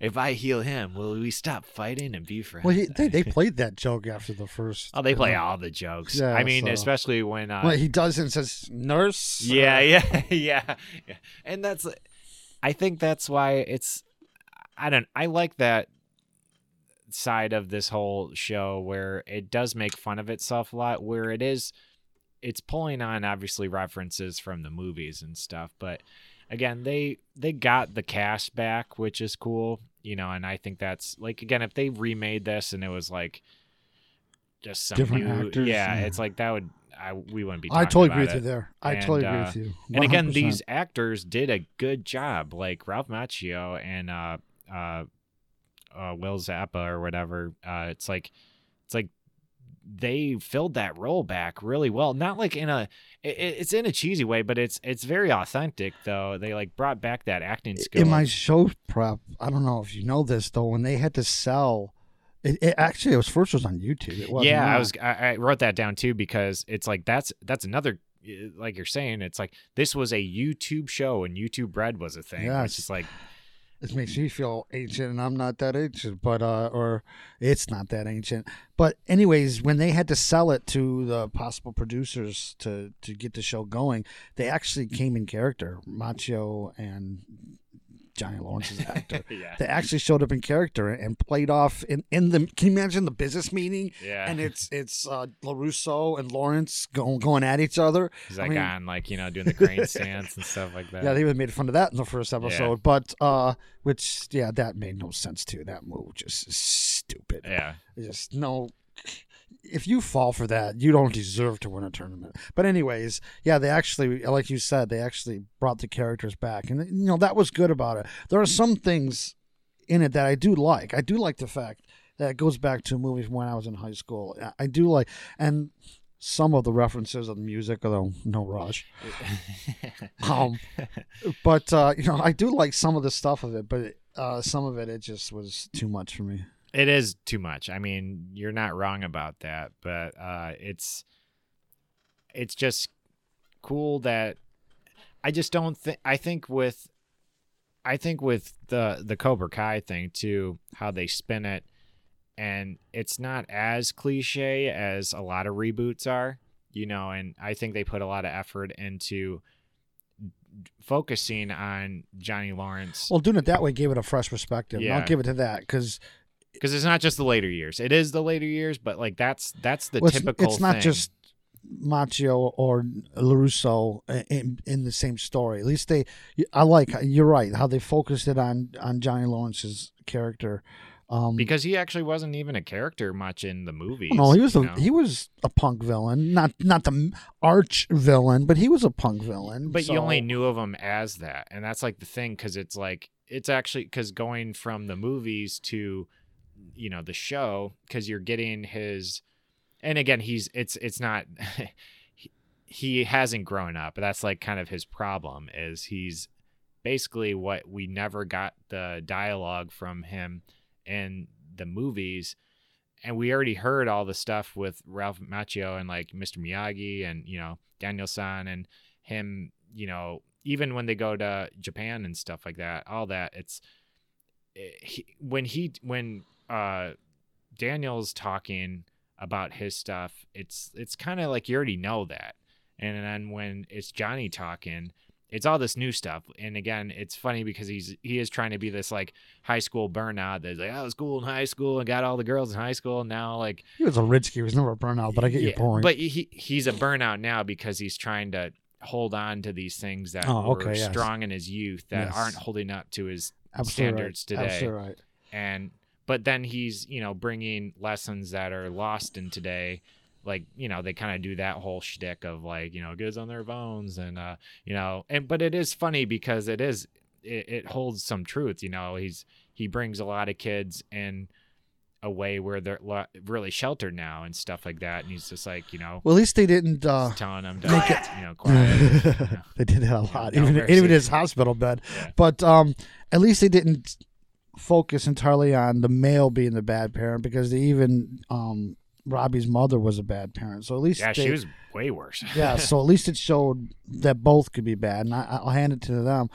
if I heal him, will we stop fighting and be friends? Well, he, they they *laughs* played that joke after the first. Oh, they play all the jokes. Yeah, I mean, so- especially when uh Well, he does and says nurse. yeah, Uh, yeah, yeah, yeah. And that's, I think that's why it's, I don't, I like that side of this whole show where it does make fun of itself a lot, where it is, it's pulling on obviously references from the movies and stuff, but again, they they got the cast back, which is cool, you know, and I think that's like again, if they remade this and it was like just some Different new, actors, yeah, yeah. it's like that would. I, we wouldn't be. I totally agree with it. you there. I And, totally agree uh, with you. And again, these actors did a good job, like Ralph Macchio and uh, uh, uh, Will Zappa or whatever. Uh, it's like, it's like they filled that role back really well. Not like in a, it, it's in a cheesy way, but it's it's very authentic though. They like brought back that acting skill. in my show prep, I don't know if you know this though. When they had to sell, it, it actually it was first was on YouTube. It was yeah, I was I, I wrote that down too because it's like that's that's another like you're saying it's like this was a YouTube show and YouTube Red was a thing. Yes. it's just like It makes me feel ancient, and I'm not that ancient, but uh, or it's not that ancient. But anyways, when they had to sell it to the possible producers to to get the show going, they actually came in character. Macchio and Johnny Lawrence's *laughs* actor. yeah. They actually showed up in character and played off in, in the. Can you imagine the business meeting? Yeah. And it's it's uh, LaRusso and Lawrence going going at each other. He's I like mean- on like you know doing the crane stance *laughs* and stuff like that. Yeah, they even made fun of that in the first episode. But uh, which yeah, that made no sense too. That move just is stupid. yeah. Just no. If you fall for that, you don't deserve to win a tournament. But anyways, yeah, they actually, like you said, they actually brought the characters back, and you know that was good about it. There are some things in it that I do like. I do like the fact that it goes back to movies when I was in high school. I- do like, and some of the references of the music, although no rush. *laughs* Um, but uh, you know, I do like some of the stuff of it, but uh, some of it it just was too much for me. It is too much. I mean, you're not wrong about that, but uh, it's it's just cool that I just don't think I think with I think with the the Cobra Kai thing too, how they spin it, and it's not as cliche as a lot of reboots are, you know. And I think they put a lot of effort into focusing on Johnny Lawrence Well, doing it that way gave it a fresh perspective. Yeah. I'll give it to that because because it's not just the later years. It is the later years, but like that's that's the well, typical. it's not just Macchio or LaRusso in, in the same story. At least they, I like. You're right how they focused it on on Johnny Lawrence's character. Um, because he actually wasn't even a character much in the movies. no, he was a know? he was a punk villain, not not the arch villain, but he was a punk villain. but you only knew of him as that, and that's like the thing because it's like it's actually because going from the movies to you know the show because you're getting his and again he's it's it's not *laughs* he, he hasn't grown up but that's like kind of his problem is he's basically what we never got the dialogue from him in the movies and we already heard all the stuff with Ralph Macchio and like Mr. Miyagi and you know Daniel San and him you know even when they go to Japan and stuff like that all that it's eh, he, when he when uh Daniel's talking about his stuff it's it's kind of like you already know that and then when it's Johnny talking it's all this new stuff and again it's funny because he's he is trying to be this like high school burnout that's like "Oh, I was cool in high school and got all the girls in high school and now like he was a rich kid. He was never a burnout. But I get your point. But he he's a burnout now because he's trying to hold on to these things that Oh, were yes. strong in his youth that Yes. aren't holding up to his Absolutely right. standards today. Absolutely right. and but then he's you know bringing lessons that are lost in today like you know they kind of do that whole shtick of like you know goods on their bones and uh you know and but it is funny because it is it, it holds some truth you know he's he brings a lot of kids in a way where they're lo- really sheltered now and stuff like that and he's just like you know Well, at least they didn't. Uh, telling them to make it- you know *laughs* quiet you know. they did that a lot, no even even his hospital bed. Yeah. But um, at least they didn't focus entirely on the male being the bad parent because they even um, Robbie's mother was a bad parent. So at least yeah they, she was way worse *laughs* yeah. So at least it showed that both could be bad, and I, I'll hand it to them.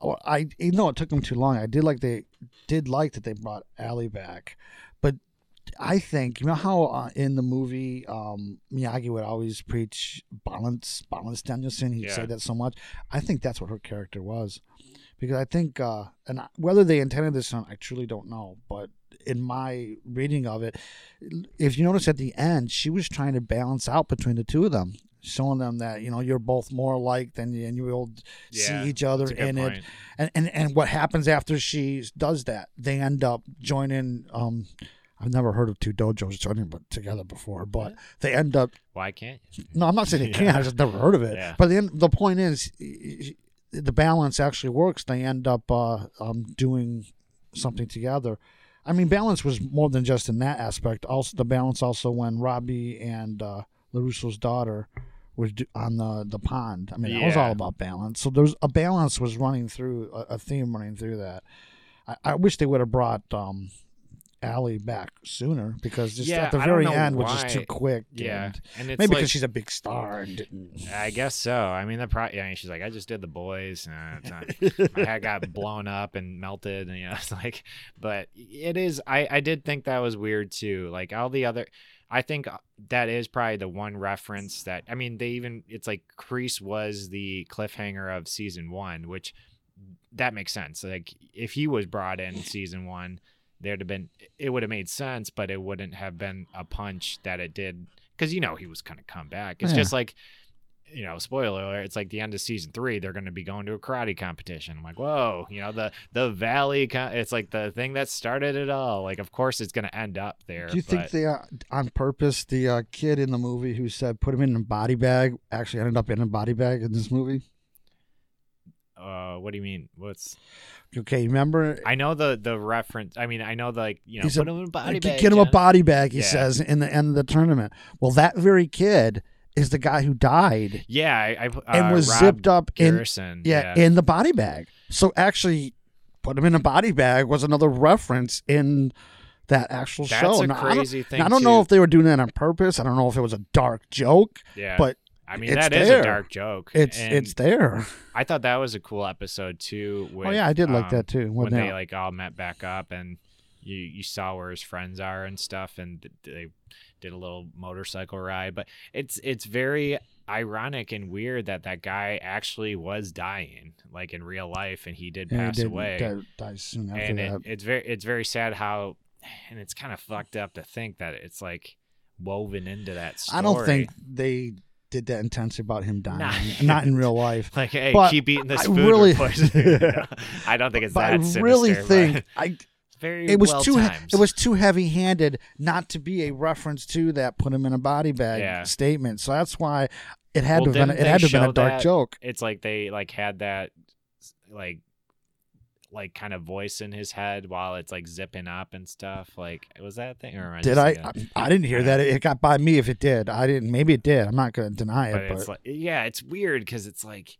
Oh, I you know it took them too long. I did like they did like that they brought Allie back, but I think you know how uh, in the movie um, Miyagi would always preach balance, balance Daniel San. He'd Yeah. say that so much. I think that's what her character was, because I think uh, and whether they intended this on, I truly don't know. But in my reading of it, if you notice at the end, she was trying to balance out between the two of them. Showing them that you know you're both more alike than and you will Yeah, see each other That's a good in it and, and and what happens after she does that they end up joining um i've never heard of two dojos joining but together before but they end up why can't you no i'm not saying they Yeah. *laughs* can't i just never heard of it Yeah. but then the point is the balance actually works they end up uh um doing something together i mean balance was more than just in that aspect also the balance also when robbie and uh larusso's daughter was on the the pond. I mean, that was all about balance. So there's a balance was running through a, a theme running through that. I, I wish they would have brought um, Allie back sooner because just Yeah, at the very end was just why. too quick. yeah and and it's maybe like, because she's a big star and didn't. I guess so. I mean, the pro- yeah, she's like, I just did the boys. Uh, my head got *laughs* blown up and melted, and you know, *laughs* it's like, but it is. I I did think that was weird too. Like all the other, I think that is probably the one reference that I mean, they even it's like Kreese was the cliffhanger of season one, which that makes sense. Like if he was brought in season one, there'd have been it would have made sense, but it wouldn't have been a punch that it did because you know he was gonna come back. It's Yeah. just like you know, spoiler alert, it's like the end of season three, they're going to be going to a karate competition. I'm like, whoa, you know, the, the valley, it's like the thing that started it all. Like, of course it's going to end up there. Do you think they, uh, on purpose, the uh, kid in the movie who said put him in a body bag actually ended up in a body bag in this movie? Uh, what do you mean? What's Okay, remember I know the the reference. I mean, I know the like you know put a- him in a body bag. get him a body bag, he Yeah. says in the end of the tournament. Well, that very kid is the guy who died Yeah, I, I uh, and was Rob zipped up in Garrison. yeah, in the body bag. So actually, put him in a body bag was another reference in that actual That's show. a Now, I don't, crazy thing. now, I don't know too. if they were doing that on purpose. I don't know if it was a dark joke, yeah, but I mean it's that is there. a dark joke. it's and it's there. I thought that was a cool episode too. With, oh yeah, I did like um, that too. when When they like all met back up and you you saw where his friends are and stuff and they did a little motorcycle ride but it's it's very ironic and weird that that guy actually was dying like in real life and he did yeah, he pass did away die, die soon after and that. it, it's very it's very sad how and it's kind of fucked up to think that it's like woven into that story I don't think they did that intensely about him dying. Nah. *laughs* Not in real life. *laughs* like hey but keep eating this I food really- we're poisoning you. No, i don't think it's But that *laughs* I sinister, really think I very it was well too timed. it was too heavy handed not to be a reference to that put him in a body bag Yeah. statement. So that's why it had Well, to have been it had to have been a dark that? joke. it's like they like had that like like kind of voice in his head while it's like zipping up and stuff like was that a thing or I Did I, I? I didn't hear that. It got by me if it did. I didn't. Maybe it did. I'm not going to deny but it. it's But like yeah it's weird because it's like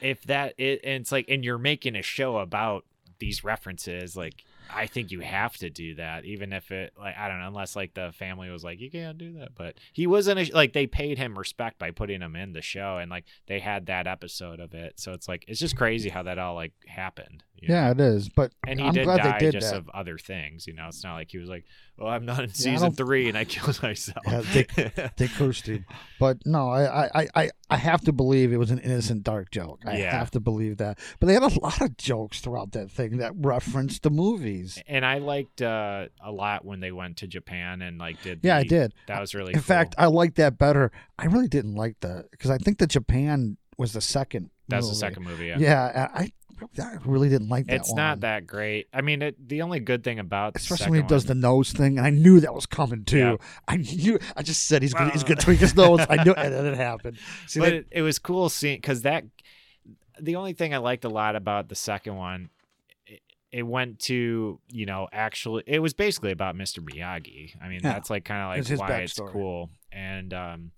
if that it and it's like and you're making a show about these references like i think you have to do that even if it like i don't know unless like the family was like you can't do that but he wasn't a, like they paid him respect by putting him in the show and like they had that episode of it so it's like it's just crazy how that all like happened you know? yeah, it is. But and he I'm did glad die they did just that. of other things you know it's not like he was like oh i'm not in season don't- three and i killed myself Yeah, They *laughs* cursed him. But no, I, I, I, I have to believe it was an innocent dark joke. I Yeah. have to believe that. But they had a lot of jokes throughout that thing that referenced the movies. and I liked uh, a lot when they went to Japan and like did. Yeah, I the- did. That was really. In cool. fact, I liked that better. I really didn't like the because I think the Japan was the second. That was the second movie. Yeah, Yeah, I, I really didn't like that. it's one. not that great. I mean, it, the only good thing about the Especially when he does the nose thing, and I knew that was coming too. Yeah. I knew. I just said he's gonna he's gonna *laughs* tweak his nose. I knew, and then it happened. See, but that, it, it was cool seeing because that. The only thing I liked a lot about the second one, it, it went to you know actually it was basically about Mr. Miyagi. I mean Yeah. that's like kind of like why it's cool and um,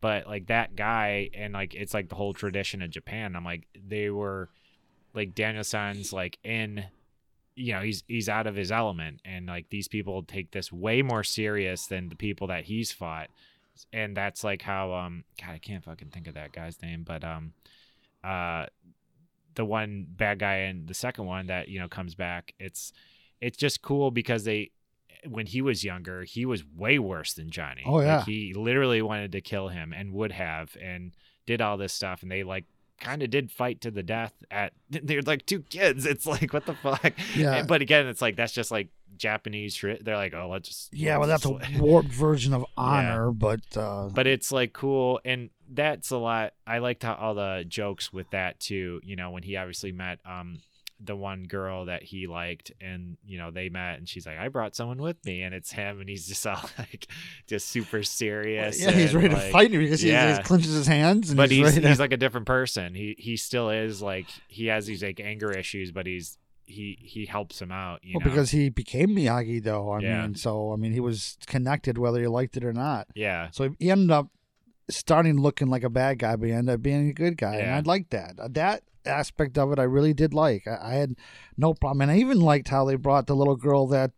but like that guy and like it's like the whole tradition of Japan. I'm like they were like Daniel San's like in you know he's he's out of his element and like these people take this way more serious than the people that he's fought and that's like how um god i can't fucking think of that guy's name but um uh the one bad guy and the second one that you know comes back it's it's just cool because they when he was younger he was way worse than johnny Oh, yeah. like, he literally wanted to kill him and would have and did all this stuff and they like kind of did fight to the death at *laughs* they're like two kids it's like what the fuck yeah, but again it's like that's just like japanese shit they're like oh let's just yeah. Well, that's a *laughs* warped version of honor, but uh, but it's like cool and that's a lot i liked how all the jokes with that too you know when he obviously met um the one girl that he liked and you know they met and she's like i brought someone with me and it's him and he's just all *laughs* like just super serious yeah, he's and, ready to fight because he, yeah. he clenches his hands and but he's, he's to. he's like a different person he he still is like he has these like anger issues but he's he he helps him out you well, know because he became Miyagi, though. I Yeah. mean, so I mean, he was connected whether he liked it or not. yeah So he ended up starting looking like a bad guy, but he ended up being a good guy, and I liked that. Uh, That aspect of it, I really did like. I, I had no problem, and I even liked how they brought the little girl that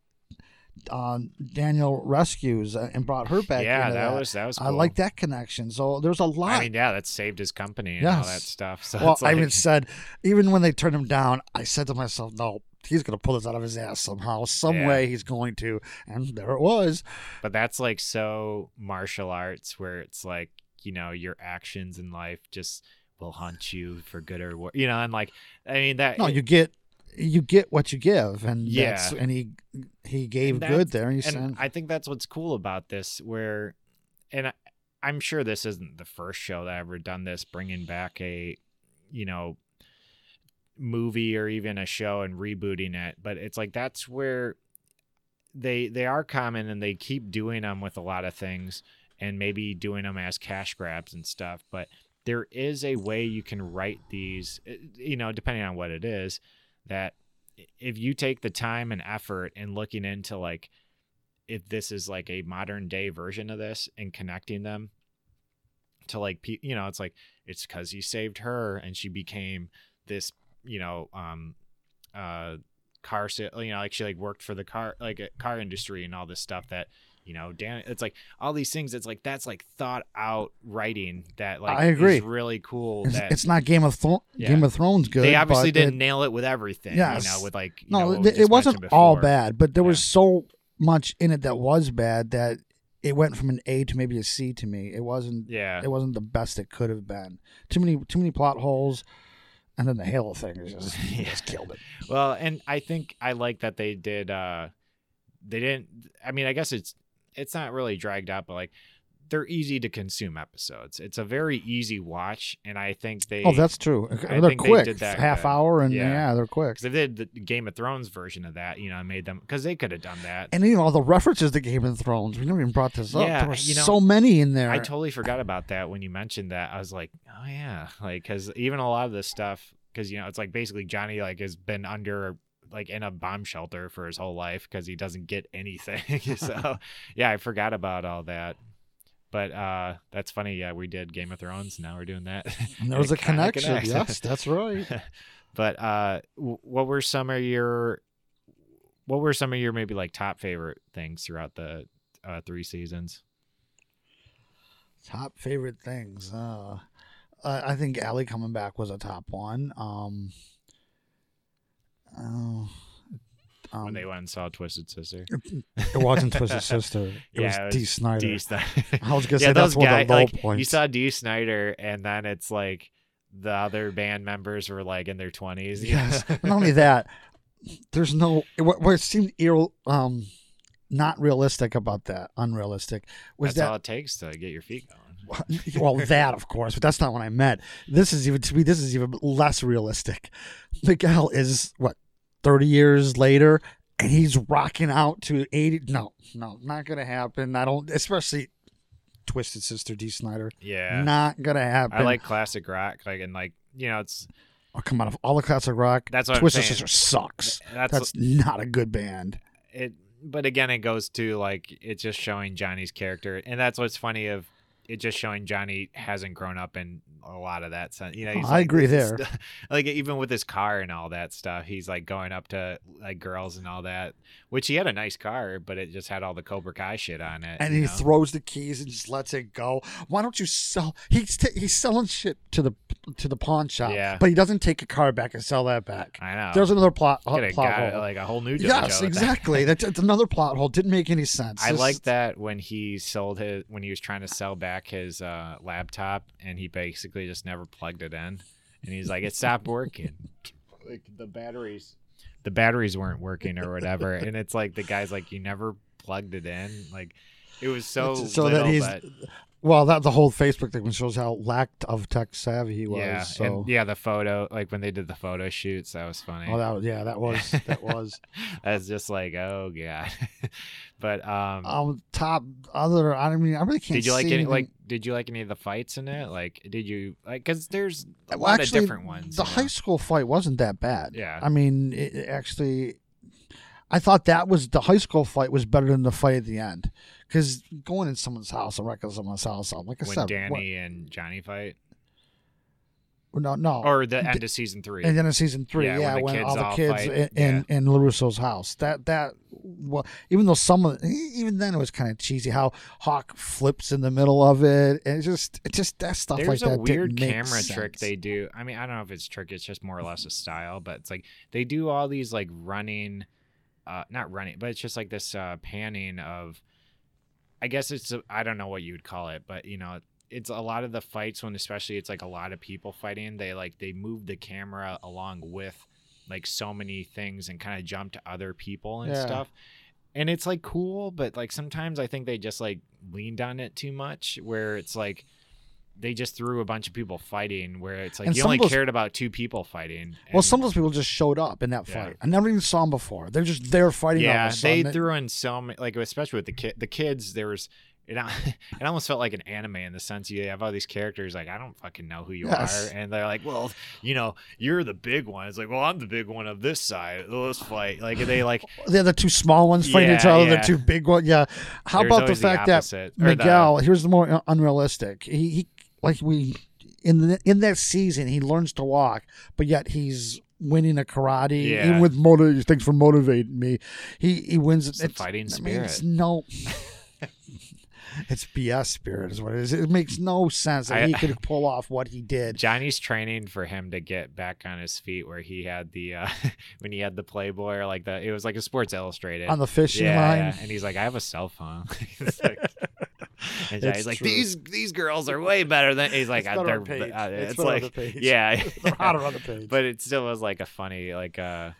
uh, Daniel rescues uh, and brought her back. yeah that, that was that was cool. I like that connection. So there's a lot. i mean yeah that saved his company and all that stuff so well, it's I even said, even when they turned him down, I said to myself, no. He's gonna pull this out of his ass somehow, some Yeah. way. He's going to, and there it was. But that's like so martial arts where it's like, you know, your actions in life just will haunt you for good or worse. You know, and like I mean that No, you get, you get what you give, and Yeah. that's, and he he gave good there. And he and said, I think that's what's cool about this where and I, I'm sure this isn't the first show that I've ever done this bringing back a you know movie or even a show and rebooting it, but it's like that's where they they are common and they keep doing them with a lot of things and maybe doing them as cash grabs and stuff, but there is a way you can write these, uh, you know, depending on what it is, that if you take the time and effort in looking into like if this is like a modern day version of this and connecting them to like you know it's like it's because he saved her and she became this you know um uh car you know like she like worked for the car like a car industry and all this stuff that you know dan it's like all these things it's like that's like thought out writing that like I agree. is really cool It's, that it's not Game of Thro- Yeah. Game of Thrones good. they obviously didn't It, nail it with everything yeah you know with like you no, know, what we th- just it wasn't all bad, but there Yeah. was so much in it that was bad that it went from an A to maybe a C to me. It wasn't. yeah It wasn't the best it could have been. Too many, too many plot holes, and then the Halo thing just, *laughs* Yeah. just killed it. Well, and I think I like that they did uh they didn't I mean, I guess it's it's not really dragged out, but like they're easy to consume episodes. It's a very easy watch and I think they Oh, that's true. I they're they quick, did that half good. hour, and Yeah. yeah, they're quick. cuz they did the Game of Thrones version of that, you know, and made them cuz they could have done that. And you know all the references to Game of Thrones. We never even brought this up. Yeah, there were you know, so many in there. I totally forgot about that when you mentioned that. I was like, "Oh yeah." Like cuz even a lot of this stuff cuz you know, it's like basically Johnny like has been under like in a bomb shelter for his whole life because he doesn't get *laughs* anything. *laughs* so yeah, I forgot about all that. But uh that's funny. Yeah, we did Game of Thrones. Now we're doing that. *laughs* and there was a connection. connects. Yes, that's right. but uh, what were some of your what were some of your maybe like top favorite things throughout the uh, three seasons? Top favorite things. Uh, I I think Allie coming back was a top one. Um, oh, um, when they went and saw Twisted Sister. it wasn't Twisted *laughs* Sister. It Yeah, was it D. was Snider. Dee Snider. I was gonna yeah, say that's one of the low like points. you saw Dee Snider, and then it's like the other band members were like in their twenties. Yes. Not only *laughs* that, there's no what, what seemed ir- um not realistic about that, unrealistic, was that's all it takes to get your feet going. *laughs* well that of course, but that's not what I meant. This is even to me this is even less realistic. Miguel is what thirty years later, and he's rocking out to eighty. No, no, not gonna happen. I don't, especially Twisted Sister Dee Snider. Yeah, Not gonna happen. I like classic rock, like and like you know, it's Oh, come on! Of all the classic rock, That's what I'm Twisted. Sister sucks. that's, That's not a good band. it. But again, it goes to like it's just showing Johnny's character, and that's what's funny of it just showing Johnny hasn't grown up in a lot of that sense. You know, I like, agree there. st- *laughs* like even with his car and all that stuff, he's like going up to like girls and all that. Which he had a nice car, but it just had all the Cobra Kai shit on it. and he know? throws the keys and just lets it go. Why don't you sell? He's t- he's selling shit to the to the pawn shop, Yeah. but he doesn't take a car back and sell that back. I know. There's another plot have plot hole. like a whole new. Yes, with that. exactly. That's, that's another plot hole. Didn't make any sense. I like that when he sold his when he was trying to sell back his uh, laptop and he basically just never plugged it in. And he's like it stopped working. *laughs* Like the batteries. The batteries weren't working or whatever. And it's like the guy's like you never plugged it in? Like it was so so little, that he's but well. That the whole Facebook thing shows how lack of tech savvy he was. yeah so and yeah the photo like when they did the photo shoots that was funny oh, that yeah, that was that was. *laughs* that's just like oh god *laughs* but um Um, top other. I mean, I really can't. did you like any anything- like did you like any of the fights in it like did you like because there's a Well, lot actually, of different ones The you know? high school fight wasn't that bad. Yeah. I mean, it, it actually, I thought that was the high school fight was better than the fight at the end, because going in someone's house and wrecking someone's house, I'm like I when said, danny and johnny fight? What- no, no, or the end of season three. And then in season three, Yeah, yeah, when the when, all the kids fight, in, in in LaRusso's house, that that well, even though some of even then it was kind of cheesy how Hawk flips in the middle of it, and it's just it just that stuff there's like a that weird camera trick they do. I mean i don't know if it's trick it's just more or less a style but it's like they do all these like running uh not running but it's just like this uh panning of i guess it's I don't know what you would call it but you know it's a lot of the fights when especially it's like a lot of people fighting they like they move the camera along with like so many things and kind of jump to other people and Yeah. stuff and it's like cool but like sometimes i think they just like leaned on it too much where it's like they just threw a bunch of people fighting where it's like And you only those- cared about two people fighting Well, some of those people just showed up in that Yeah. fight. I never even saw them before. They're just there fighting. yeah they threw in so many like especially with the kid the kids there was it, *laughs* it almost felt like an anime in the sense you have all these characters like I don't fucking know who you Yes. are, and they're like, well, you know, you're the big one. It's like, well, I'm the big one of this side. Let's fight. Like they like *laughs* they're The other two small ones fighting each Yeah, other. The two big ones. Yeah. How there's about the fact that opposite, or the- Miguel? Here's the more uh, unrealistic. He, he like we in the in that season he learns to walk, but yet he's winning a karate Yeah. even with motive. Thanks for motivating me. He he wins. It's the fighting I mean, *laughs* it's spirit. no. It's BS spirit is what it is. It makes no sense that I- he could pull off what he did. Johnny's training for him to get back on his feet, where he had the uh, *laughs* when he had the Playboy or like the it was like a Sports Illustrated on the fishing yeah, line. yeah. and he's like, I have a cell phone. *laughs* Like- *laughs* and Johnny's It's like, true. these these girls are way better than. He's like, It's "Uh, they're uh, It's it's, like, the page. *laughs* yeah, *laughs* They're hotter on the page. but it still was like a funny like uh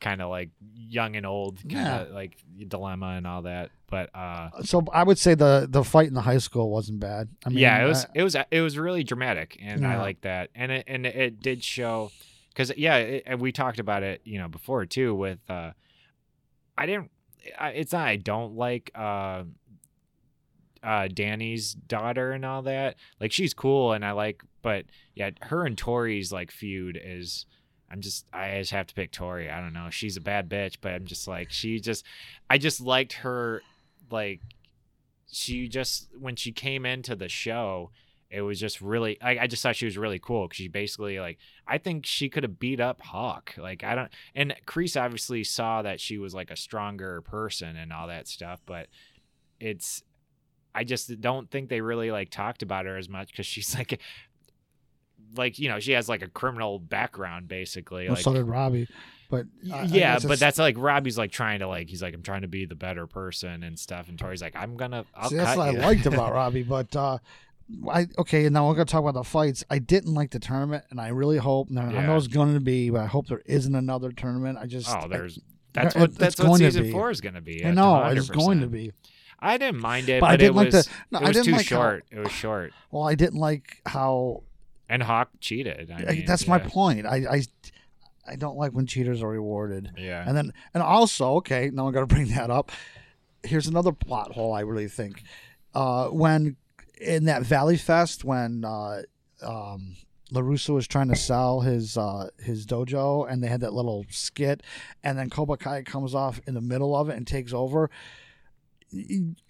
kind of like young and old kind of like dilemma and all that. But uh so I would say the the fight in the high school wasn't bad. I mean, yeah, it was uh, it was it was really dramatic, and I like that, and it and it did show because yeah, it, and we talked about it you know before too with uh I didn't I, it's not I don't like uh uh Danny's daughter and all that. Like she's cool and I like but yeah her and Tori's like feud is I'm just I just have to pick Tori. I don't know. She's a bad bitch but I'm just like she just I just liked her like she just when she came into the show it was just really I, I just thought she was really cool because she basically like I think she could have beat up Hawk. Like I don't and Kreese obviously saw that she was like a stronger person and all that stuff but it's I just don't think they really like talked about her as much because she's *laughs* like like you know she has like a criminal background basically well, like so did Robbie. But yeah, but that's like Robbie's like trying to like he's like I'm trying to be the better person and stuff, and Tori's like I'm gonna See, that's what you. I liked about *laughs* Robbie. But uh, I okay, now we're gonna talk about the fights. I didn't like the tournament, and I really hope. Now, I know it's going to be, but I hope there isn't another tournament. I just oh, there's I, that's what that's what going to season four is gonna be. I know it's going to be, I didn't mind it, but, but, I didn't it like was the. No, it I was didn't too like short. It was short, well, I didn't like how. and Hawk cheated. I I- mean, that's my point. I, I I don't like when cheaters are rewarded. Yeah, And then, and also, okay, now I got to bring that up. Here's another plot hole. I really think uh, when in that Valley Fest when uh, um, LaRusso was trying to sell his uh, his dojo, and they had that little skit, and then Cobra Kai comes off in the middle of it and takes over.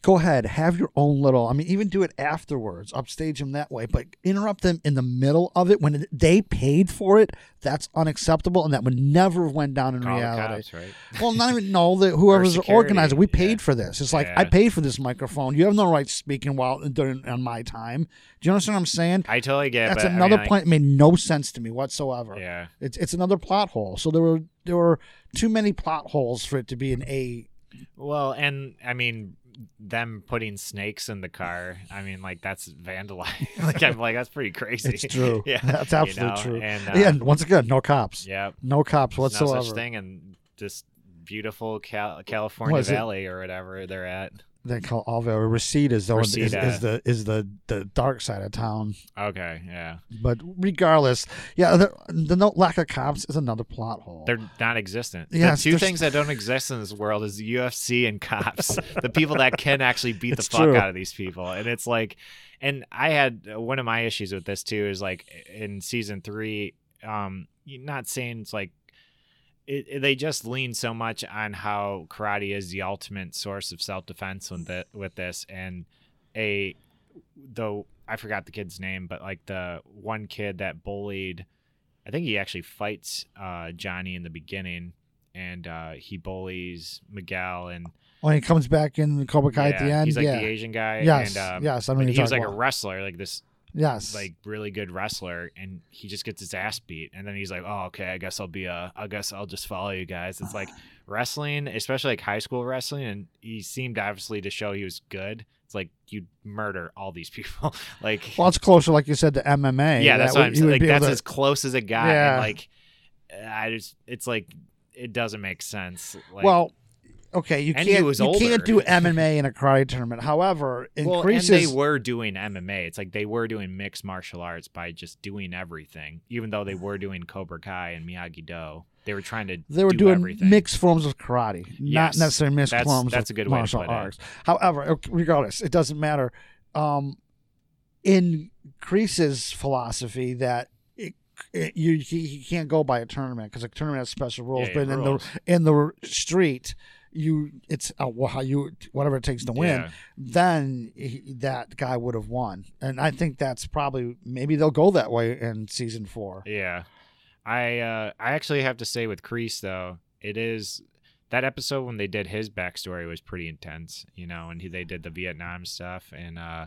Go ahead, have your own little. I mean, even do it afterwards, upstage them that way, but interrupt them in the middle of it when they paid for it. That's unacceptable, and that would never have went down in Call reality. cops, right? Well, not even *laughs* know that whoever's organizing. We paid yeah. for this. It's like I paid for this microphone. You have no right speaking while during on my time. Do you understand what I'm saying? I totally get. That's but, I mean, another like, point. Made no sense to me whatsoever. Yeah, It's it's another plot hole. So there were there were too many plot holes for it to be an A. well, and I mean them putting snakes in the car. I mean, like that's vandalizing. *laughs* like I'm like that's pretty crazy. It's true. *laughs* yeah, That's you absolutely know, true. And uh, yeah. and Once again, no cops. yeah, No cops whatsoever. No such thing in this beautiful Cal- California is it? Valley or whatever they're at. They call Alva Reseda is, the is, is the is the the dark side of town. Okay, yeah, But regardless, yeah, the, the no lack of cops is another plot hole. they're non-existent. Yeah, the two things that don't exist in this world is the UFC and cops, *laughs* the people that can actually beat the fuck true. out of these people, and it's like, and I had one of my issues with this too is like in season three, um, not saying it's like. It, it- they just lean so much on how karate is the ultimate source of self defense with the, with this, and a though I forgot the kid's name, but like the one kid that bullied, I think he actually fights uh, Johnny in the beginning, and uh, he bullies Miguel, and when he comes back in the Cobra Kai at the end, he's like yeah, the Asian guy, yes, and um, yes, I mean, he was like a wrestler, like this yes, like really good wrestler, and he just gets his ass beat, and then he's like, oh okay, I guess I'll be a, I guess I'll just follow you guys. It's like *sighs* wrestling, especially like high school wrestling, and he seemed obviously to show he was good. It's like you'd murder all these people, *laughs* like well, it's closer, like you said, to MMA. yeah, that's that what I'm saying. Like that's to- as close as it got. Yeah. And like, I just, it's like it doesn't make sense. Like, well, okay, you And can't you can't do *laughs* MMA in a karate tournament. However, well, increases. and they were doing MMA. It's like they were doing mixed martial arts by just doing everything, even though they were doing Cobra Kai and Miyagi Do. they were trying to They were do doing everything. mixed forms of karate, not necessarily mixed That's- forms that's of a good way to martial put it. arts. However, regardless, it doesn't matter. Um, in Kreese's philosophy, that it, you he, he can't go by a tournament because a tournament has special rules, Yeah, but in rules. the in the street. You, it's uh, wh- how you whatever it takes to win. Yeah. Then he, that guy would have won, and I think that's probably maybe they'll go that way in season four. Yeah. I uh I actually have to say with Kreese though, it is that episode when they did his backstory was pretty intense, you know, and he, they did the Vietnam stuff and uh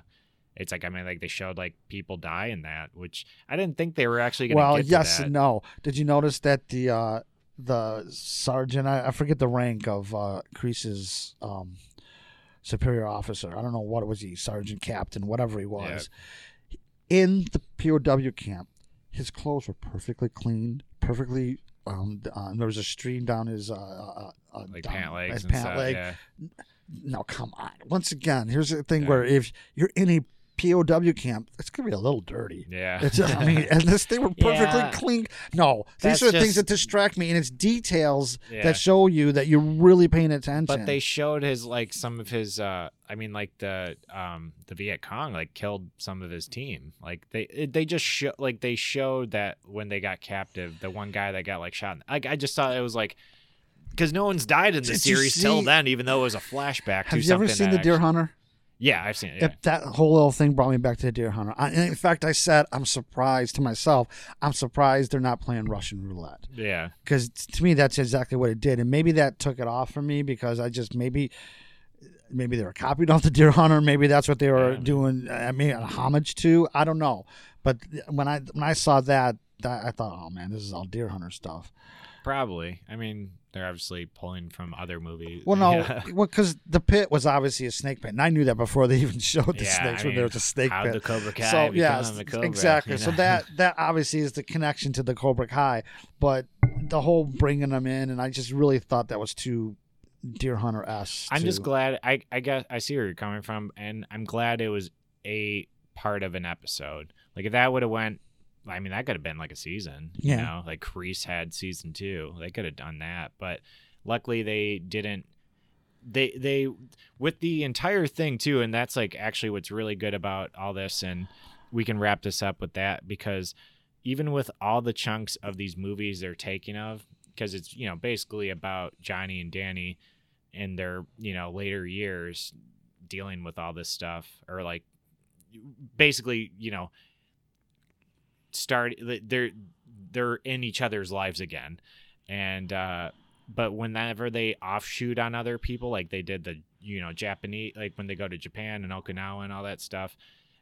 it's like I mean like they showed like people die in that, which I didn't think they were actually gonna Well, yes and no. Did you notice that the uh, the sergeant? I, I forget the rank of uh, Kreese's um, superior officer. I don't know what was. He sergeant, captain, whatever he was. In the POW camp, his clothes were perfectly cleaned, perfectly. Um, uh, there was a stream down his uh, uh, uh, like down pant legs his pant stuff. leg. Yeah. No, come on. Once again, here's the thing: Yeah. where if you're in a POW camp, it's gonna be a little dirty. Yeah. It's, I mean, *laughs* and this they were perfectly Yeah. clean. No, these That's are the things that distract me, and it's details Yeah. that show you that you're really paying attention. But they showed his like some of his uh I mean like the um the Viet Cong like killed some of his team. Like they they just show like they showed that when they got captive, the one guy that got like shot. Like I just thought it was like because no one's died in the Did you series till then, even though it was a flashback. Have to you ever seen that the Deer Hunter? Yeah, I've seen it. Yeah. If that whole little thing brought me back to the Deer Hunter. I, in fact, I said I'm surprised to myself. I'm surprised they're not playing Russian roulette yeah. because to me that's exactly what it did, and maybe that took it off from me because I just maybe. Maybe they were copied *laughs* off the Deer Hunter. Maybe that's what they were Yeah. doing. I mean, a homage to. I don't know. But when I when I saw that, that I thought, oh man, this is all Deer Hunter stuff. Probably. I mean, they're obviously pulling from other movies. Well, no, *laughs* Yeah. well, because the pit was obviously a snake pit, and I knew that before they *laughs* even showed the Yeah, snakes I when there was a snake How'd pit. the Cobra Kai so yeah, Cobra, exactly. you So that *laughs* that obviously is the connection to the Cobra Kai, but the whole bringing them in, and I just really thought that was too Deer Hunter s. I'm just glad. I I guess I see where you're coming from, and I'm glad it was a part of an episode. Like if that would have went, I mean, that could have been like a season. You Yeah. know, like Kreese had season two. They could have done that, but luckily they didn't. They they with the entire thing too, and that's like actually what's really good about all this, and we can wrap this up with that because even with all the chunks of these movies they're taking of, because it's you know basically about Johnny and Danny in their you know later years dealing with all this stuff or like basically you know start they're they're in each other's lives again and uh but whenever they offshoot on other people like they did the you know japanese like when they go to japan and okinawa and all that stuff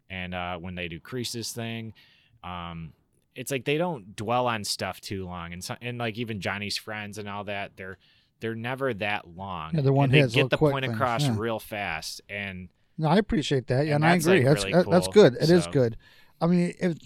and uh when they do creases thing um it's like they don't dwell on stuff too long and so, and like even johnny's friends and all that they're they're never that long Yeah, they're one and they get the point things, across yeah. real fast and No, I appreciate that. Yeah, and, And I agree. like, that's really that- that's cool. good. It is So- good. I mean, if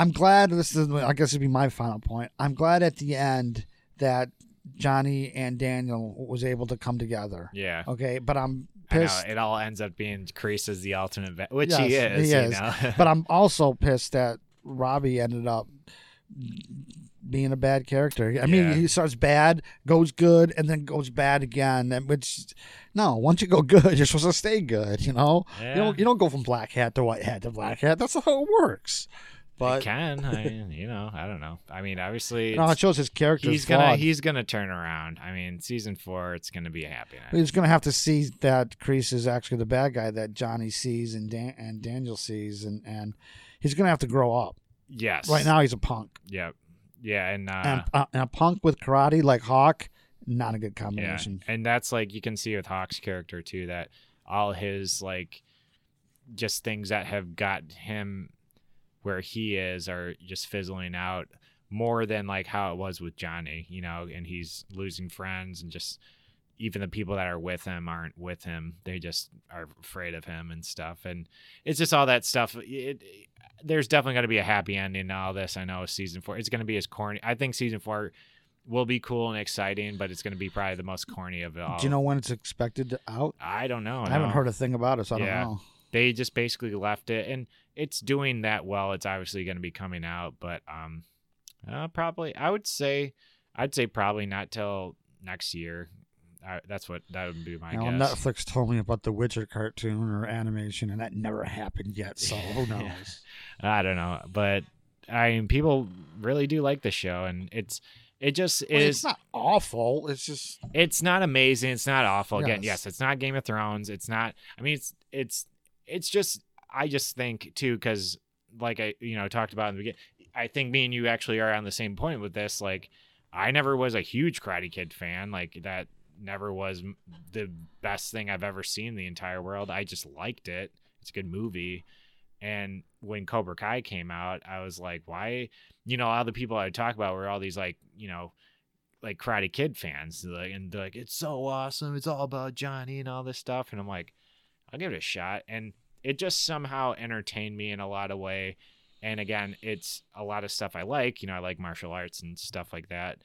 I'm glad this is, I guess it'd be my final point. I'm glad at the end that Johnny and Daniel was able to come together. yeah Okay, but I'm I know, pissed. it all ends up being Kreese as the ultimate, va- which Yes, he is. he you is. know? *laughs* but I'm *laughs* also pissed that Robbie ended up being a bad character. I mean, Yeah. he starts bad, goes good, and then goes bad again. And which, no, once you go good, *laughs* you're supposed to stay good. You know, yeah. you don't you don't go from black hat to white hat to black hat. That's not how it works. It But can I mean, *laughs* you know, I don't know. I mean, obviously, no, it shows his character. he's flawed. gonna he's gonna turn around. I mean, season four, it's gonna be a happy night. He's gonna have to see that Kreese is actually the bad guy that Johnny sees and Dan- and Daniel sees, and and he's gonna have to grow up. Yes. Right now, he's a punk. Yep. Yeah, and uh, and, uh, and a punk with karate like Hawk, not a good combination. yeah, combination. and that's like you can see with Hawk's character too that all his like just things that have got him where he is are just fizzling out more than like how it was with Johnny, you know, and he's losing friends and just even the people that are with him aren't with him. They just are afraid of him and stuff. And it's just all that stuff. It, there's definitely going to be a happy ending to all this. I know season four. It's going to be as corny. I think season four will be cool and exciting, but it's going to be probably the most corny of it all. Do you know when it's expected to out? I don't know. I haven't no. heard a thing about it, so I Yeah. don't know. They just basically left it, and it's doing that well. It's obviously going to be coming out, but um, uh, probably I would say I'd say probably not till next year. I, that's what that would be my Now, guess. Netflix told me about the Witcher cartoon or animation, and that never happened yet. So *laughs* who Yeah. knows? I don't know, but I mean, people really do like the show, and it's it just Well, is. it's not awful. It's just it's not amazing. It's not awful. Again, Yes. yes, it's not Game of Thrones. It's not. I mean, it's it's it's just. I just think too, because like I you know talked about in the beginning. I think me and you actually are on the same point with this. Like, I never was a huge Karate Kid fan. Like that never was the best thing I've ever seen in the entire world. I just liked it. It's a good movie. And when Cobra Kai came out, I was like, why? You know, all the people I would talk about were all these like, you know, like Karate Kid fans, like, and they're like, it's so awesome. It's all about Johnny and all this stuff. And I'm like, I'll give it a shot. And it just somehow entertained me in a lot of way. And again, it's a lot of stuff I like. You know, I like martial arts and stuff like that.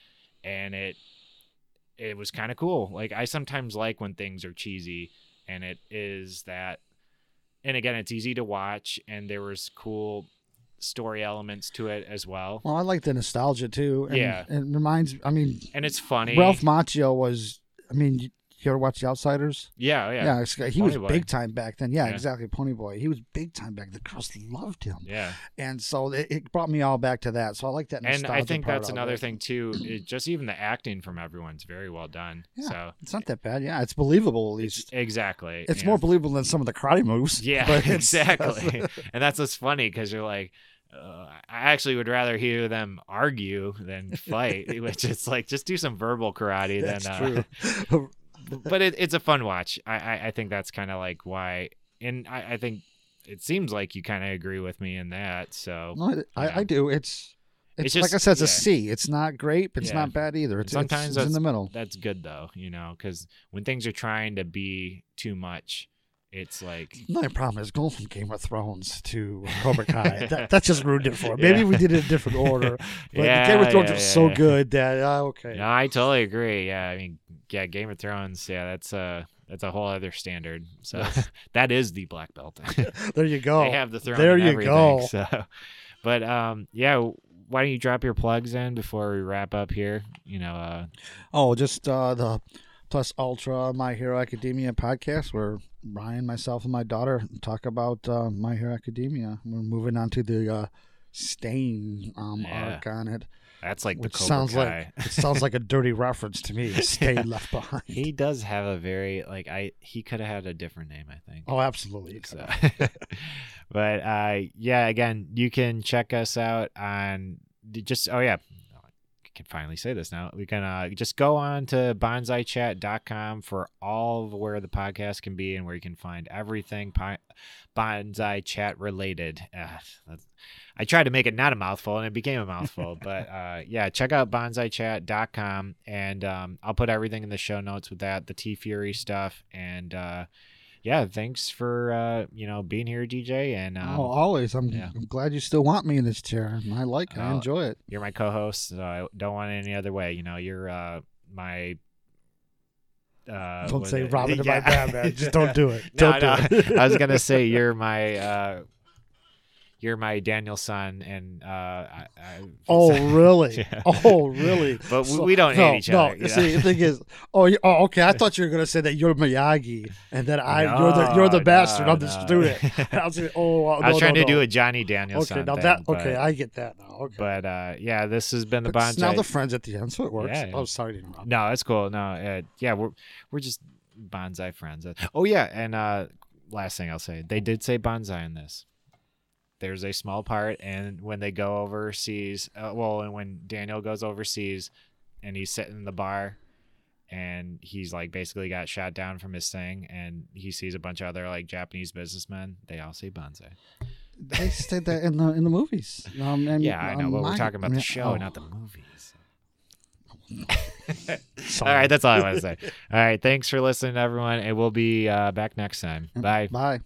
And it it was kind of cool. Like I sometimes like when things are cheesy, and it is that. And again, it's easy to watch, and there was cool story elements to it as well. well, I like the nostalgia too. And Yeah. it reminds. I mean, And it's funny. Ralph Macchio was. I mean, you, ever watch The Outsiders? yeah, yeah, Yeah, it's- he was Pony Boy. big time back then. Yeah, Yeah. exactly. Pony Boy. He was big time back. The girls loved him, yeah. and so it, it brought me all back to that. So I like that. And I think that's another it. thing too. It, just even the acting from everyone's very well done. Yeah. So It's not that bad. Yeah, it's believable at least. exactly, It's yeah. more believable than some of the karate moves. Yeah, but *laughs* it's- exactly. *laughs* and that's what's funny because you're like, uh, I actually would rather hear them argue than fight, *laughs* which is like just do some verbal karate. That's than, uh, true. *laughs* but it, it's a fun watch. I I, I think that's kind of like why, and I, I think it seems like you kind of agree with me in that. So No, I, Yeah. I do. It's it's, It's like I said, it's a yeah. C. It's not great, but it's Yeah. not bad either. It's, sometimes it's, it's in the middle. that's good though, you know, because when things are trying to be too much, it's like My problem is going from Game of Thrones to *laughs* Cobra Kai. that, that just ruined it for me. Maybe Yeah. we did it in a different order. *laughs* But yeah, Game of Thrones yeah, was so good that uh, okay. No, I totally agree. Yeah, I mean, yeah, Game of Thrones. Yeah, that's a that's a whole other standard. So *laughs* that is the black belt. There you go. they have the throne. there you go. So, but um, yeah. Why don't you drop your plugs in before we wrap up here? You know, uh, Oh, just uh, the Plus Ultra My Hero Academia podcast where Ryan, myself, and my daughter talk about uh, My Hero Academia. We're moving on to the uh, Stain um, Yeah. arc on it, that's like the Cobra sounds Kai. like it sounds like a *laughs* dirty reference to me. Stain left behind. he does have a very like I. He could have had a different name, I think. oh, absolutely. So, *laughs* but uh, yeah, again, you can check us out on just oh yeah, can finally say this now. We can uh, just go on to bonsai-chat.com for all of where the podcast can be and where you can find everything pi- bonsai chat related. *laughs* Uh, I tried to make it not a mouthful and it became a mouthful, *laughs* but uh, yeah, check out bonsai-chat.com and um, I'll put everything in the show notes with that, the TeeFury stuff, and uh, yeah, thanks for uh, you know being here, DJ, and um, oh, always. I'm, yeah. I'm glad you still want me in this chair. I like it. I Oh, enjoy it. you're my co-host, so I don't want it any other way. You know, you're uh, my. Uh, Don't say it? Robin to my Yeah. Batman. Just don't do it. *laughs* No, Don't no. do it. I was gonna say you're *laughs* my uh, you're my Daniel San, and uh, I, I, *laughs* Oh, really? *laughs* Yeah. Oh, really? *laughs* But we- we don't hate each no. other, you See, know? the thing is, oh, you, oh, okay. I thought you were gonna say that you're Miyagi, and that I you're the you're the bastard. no, I'm the no. student. I was like, oh, I was trying no, to do a Johnny Daniel Okay, now thing, that but, okay, I get that now. Okay, but uh, yeah, this has been the bonsai. now the friends at the end, so it works. Yeah, yeah. Oh, sorry to interrupt. No, it's cool. No, uh, yeah, we're we're just bonsai friends. Oh yeah, and uh, last thing I'll say, they did say bonsai in this. There's a small part, and when they go overseas, uh, well, and when Daniel goes overseas, and he's sitting in the bar, and he's like basically got shot down from his thing, and he sees a bunch of other like Japanese businessmen. They all say bonsai. They said that in the in the movies. Um, and, Yeah, I know, um, but we're talking about the show, oh, not the movies. *laughs* All right, that's all I want to say. All right, thanks for listening, everyone, and we'll be uh, back next time. Bye. Bye.